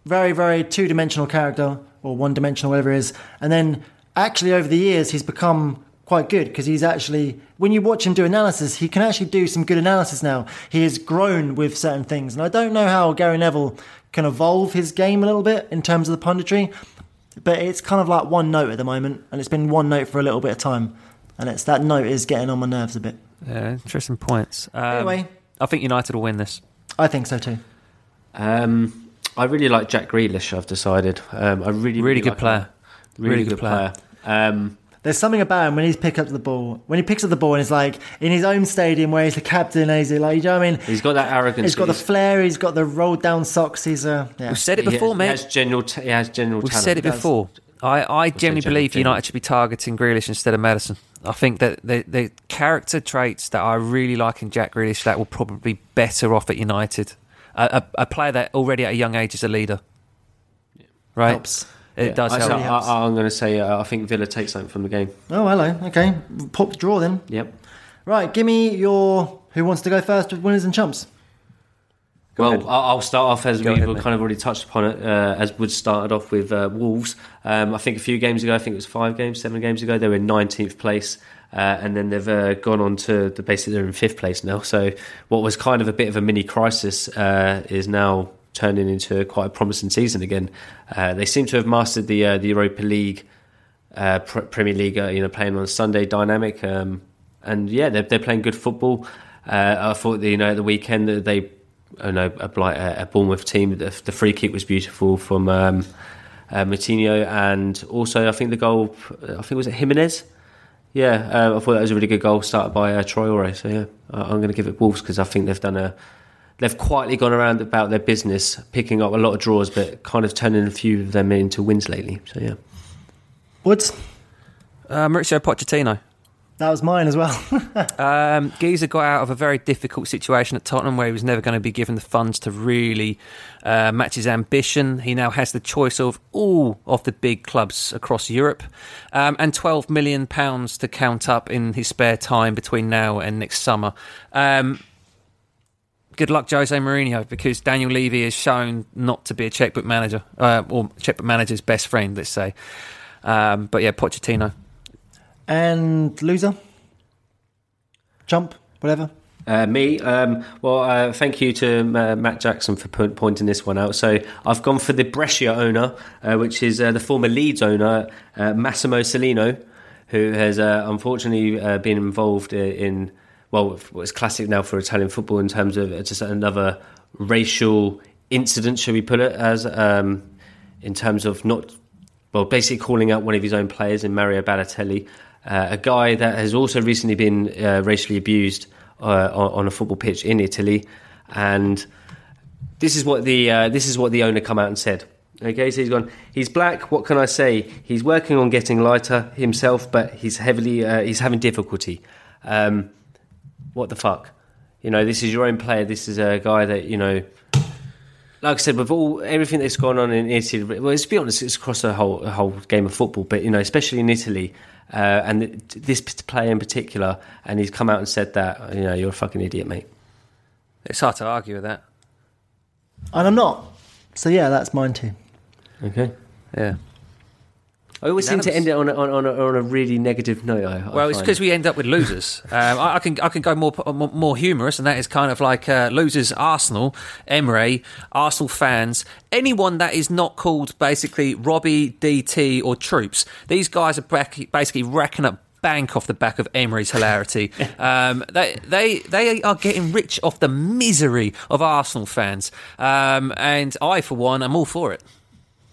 Very, very two dimensional character or one dimensional, whatever it is, and then actually over the years he's become quite good because he's actually when you watch him do analysis he can actually do some good analysis now he has grown with certain things and i don't know how gary neville can evolve his game a little bit in terms of the punditry but it's kind of like one note at the moment and it's been one note for a little bit of time and it's that note is getting on my nerves a bit Yeah, interesting points. Um, Anyway. I think United will win this. i think so too Um, I really like Jack Grealish. I've decided. Um, I really, Really good like player. him. Really, good, player. Um, There's something about him when he's picked up the ball. When he picks up the ball and he's like in his own stadium where he's the captain, and he's like, you know what I mean? he's got that arrogance. He's got the flair. He's got the rolled down socks. He's uh, yeah. We've said it he- before, he mate. Has general, t- he has general We've talent. said it before. I, I genuinely believe thing. United should be targeting Grealish instead of Maddison. I think that the, the character traits that I really like in Jack Grealish that will probably be better off at United. A, a, a player that already at a young age is a leader. Right? Helps. It Yeah. does I, help. I, I, I'm going to say uh, I think Villa takes something from the game. Oh, hello. Okay, pop the draw then. Yep. Right, give me your. Who wants to go first with winners and chumps? well, ahead. I'll I'll start off as Go we've ahead, kind of already touched upon it. Uh, as Wood started off with uh, Wolves. Um, I think a few games ago, I think it was five games, seven games ago, they were in 19th place. Uh, and then they've uh, gone on to the basically they're in fifth place now. So what was kind of a bit of a mini crisis uh, is now turning into quite a promising season again. Uh, they seem to have mastered the uh, the Europa League, uh, Pr- Premier League, uh, you know, playing on Sunday dynamic, um, and yeah, they're, they're playing good football. Uh, I thought you know at the weekend that they, I know a, a Bournemouth team, the, the free kick was beautiful from um, uh, Moutinho, and also I think the goal, I think was it Jimenez. Yeah, I thought that was a really good goal started by Traoré. So yeah, I- I'm going to give it Wolves because I think they've done a, they've quietly gone around about their business, picking up a lot of draws, but kind of turning a few of them into wins lately. So yeah, Woods. Uh, Mauricio Pochettino. That was mine as well. Um, Giza got out of a very difficult situation at Tottenham where he was never going to be given the funds to really uh, match his ambition. He now has the choice of all of the big clubs across Europe um, and £12 million to count up in his spare time between now and next summer. Um, good luck, Jose Mourinho, because Daniel Levy has shown not to be a checkbook manager, uh, or checkbook manager's best friend, let's say. Um, but yeah, Pochettino. and loser. Chump, whatever. Uh, me, um, well, uh, thank you to uh, Matt Jackson for po- pointing this one out. So I've gone for the Brescia owner, uh, which is uh, the former Leeds owner, uh, Massimo Cellino, who has uh, unfortunately uh, been involved i- in, well, what's classic now for Italian football in terms of just another racial incident, shall we put it, as um, in terms of not well, basically calling out one of his own players in Mario Balotelli, uh, a guy that has also recently been uh, racially abused uh, on, on a football pitch in Italy, and this is what the uh, this is what the owner come out and said. Okay, so he's gone. He's black. What can I say? He's working on getting lighter himself, but he's heavily uh, he's having difficulty. Um, what the fuck? You know, this is your own player. This is a guy that you know like I said, with all everything that's gone on in Italy, well, let's be honest, it's across the whole the whole game of football. But you know, especially in Italy, uh, and th- this player in particular, and he's come out and said that you know you're a fucking idiot, mate. It's hard to argue with that. And I'm not. So yeah, that's mine too. Okay. Yeah. I always seem to end it on a, on, on, a, on a really negative note. I, I Well, it's because we end up with losers. um, I, I can I can go more more, more humorous, and that is kind of like uh, losers. Arsenal, Emery, Arsenal fans, anyone that is not called basically Robbie, DT, or Troopz. These guys are back, basically racking up bank off the back of Emery's hilarity. um, they they they are getting rich off the misery of Arsenal fans, um, and I, for one, am all for it.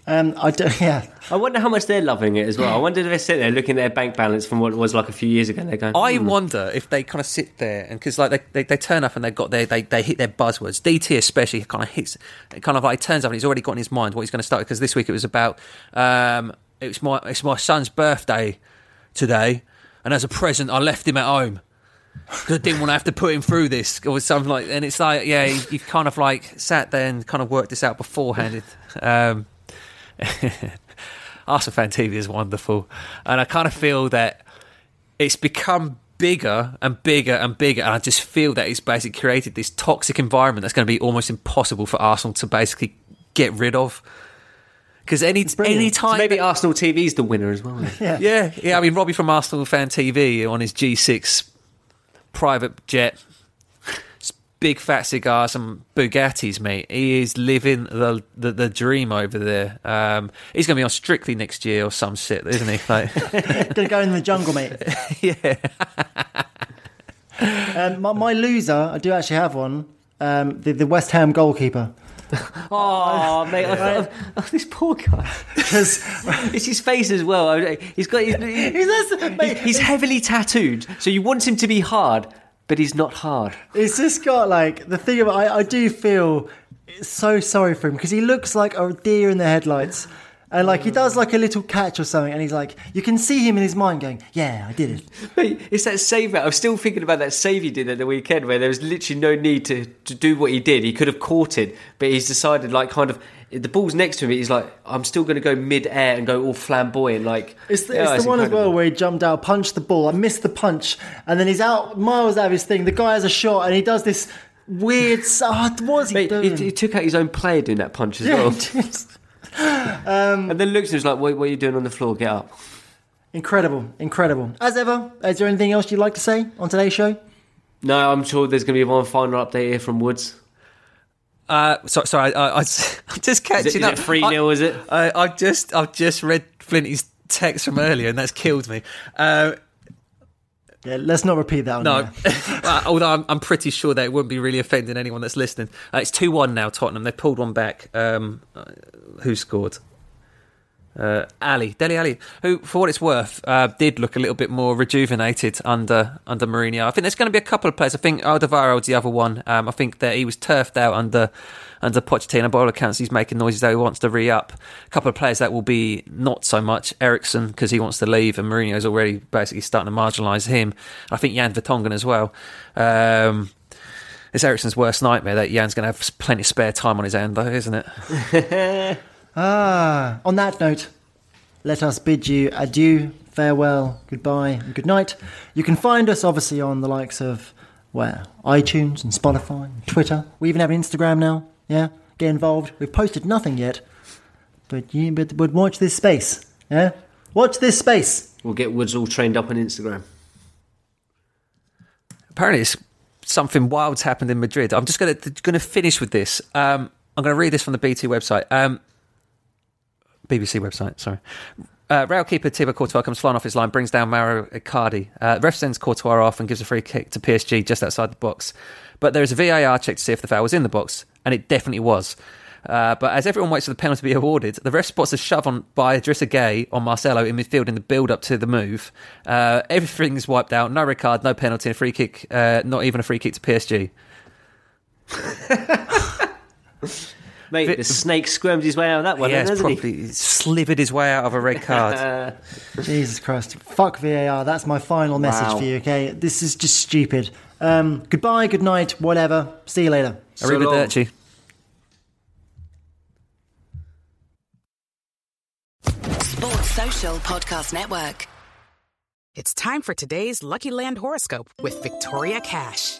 Um, I do, yeah. I wonder how much they're loving it as well. I wonder if they sit there looking at their bank balance from what it was like a few years ago and they're going, I "Hmm." wonder if they kind of sit there and because like they, they, they turn up and they've got their they, they hit their buzzwords. DT especially kind of hits it kind of like turns up and he's already got in his mind what he's going to start because this week it was about um it's my it's my son's birthday today and as a present I left him at home because I didn't want to have to put him through this or something like, and it's like, yeah, you, you've kind of like sat there and kind of worked this out beforehand. Um, Arsenal fan TV is wonderful, and I kind of feel that it's become bigger and bigger and bigger, and I just feel that it's basically created this toxic environment that's going to be almost impossible for Arsenal to basically get rid of. Because any brilliant. any So time, maybe Arsenal TV is the winner as well. Yeah. yeah, yeah. I mean, Robbie from Arsenal Fan TV on his G6 private jet, big fat cigars and Bugattis, mate. He is living the the, the dream over there. Um, he's going to be on Strictly next year or some shit, isn't he? Like, Gonna go in the jungle, mate. yeah. Um, my, my loser, I do actually have one. Um, the, the West Ham goalkeeper. Oh, mate, I thought, oh, this poor guy. Because It's his face as well. He's got. He's, he's, he's heavily tattooed, so you want him to be hard, but he's not hard. it's just got like the thing about I, I do feel so sorry for him because he looks like a deer in the headlights. And like he oh. does like a little catch or something, and he's like, you can see him in his mind going, "Yeah, I did it." It's that save. I'm still thinking about that save he did at the weekend, where there was literally no need to, to do what he did. He could have caught it, but he's decided, like, kind of. The ball's next to him. He's like, I'm still going to go mid air and go all flamboyant. Like, It's the, it's the one as well where he jumped out, punched the ball. I missed the punch, and then he's out miles out of his thing. The guy has a shot, and he does this weird. Oh, what was he Mate, doing? he, he took out his own player doing that punch as Yeah, well. Just- and then looks at him like, what, what are you doing on the floor? Get up. incredible, incredible. As ever, is there anything else you'd like to say on today's show? No, I'm sure there's going to be one final update here from Woods. Uh, so, sorry, I, I, I'm just Is catching it, is up. it 3 I- 0, is it? I, I've just I've just read Flinty's text from earlier, and that's killed me. Uh, Yeah, let's not repeat that. No. Although I'm, I'm pretty sure that it wouldn't be really offending anyone that's listening. Uh, it's two one now. Tottenham. They pulled one back. Um, uh, who scored? Uh, Alli, Dele Alli, who, for what it's worth, uh, did look a little bit more rejuvenated under under Mourinho. I think there's going to be a couple of players. I think Alderweireld's the other one. Um, I think that he was turfed out under under Pochettino. By all accounts, he's making noises that he wants to re up. A couple of players that will be not so much. Eriksen because he wants to leave, and Mourinho's already basically starting to marginalise him. I think Jan Vertonghen as well. Um, it's Eriksen's worst nightmare that Jan's going to have plenty of spare time on his hand, though, isn't it? Ah, on that note, let us bid you adieu, farewell, goodbye, and good night. You can find us obviously on the likes of where iTunes and Spotify, and Twitter. We even have an Instagram now. Yeah, get involved. We've posted nothing yet, but you but, but watch this space. Yeah, watch this space. We'll get Woods all trained up on Instagram. apparently it's something wild's happened in Madrid. I'm just going to going to finish with this. Um, I'm going to read this from the BT website, um, BBC website. Sorry. Uh, Real keeper Thibaut Courtois comes flying off his line, brings down Mauro Icardi. Uh, ref sends Courtois off and gives a free kick to PSG just outside the box. But there is a VAR check to see if the foul was in the box, and it definitely was. Uh, but as everyone waits for the penalty to be awarded, the ref spots a shove on by Idrissa Gueye on Marcelo in midfield in the build up to the move. Uh, everything's wiped out. No red card, no penalty, a free kick, uh, not even a free kick to PSG. Mate, Vi- the snake squirmed his way out of that one, he has hasn't he? probably slivered his way out of a red card. Jesus Christ. Fuck VAR. That's my final message Wow. for you, okay? This is just stupid. Um, goodbye, good night, whatever. See you later. So long. Arrivederci. Sports Social Podcast Network. It's time for today's Lucky Land horoscope with Victoria Cash.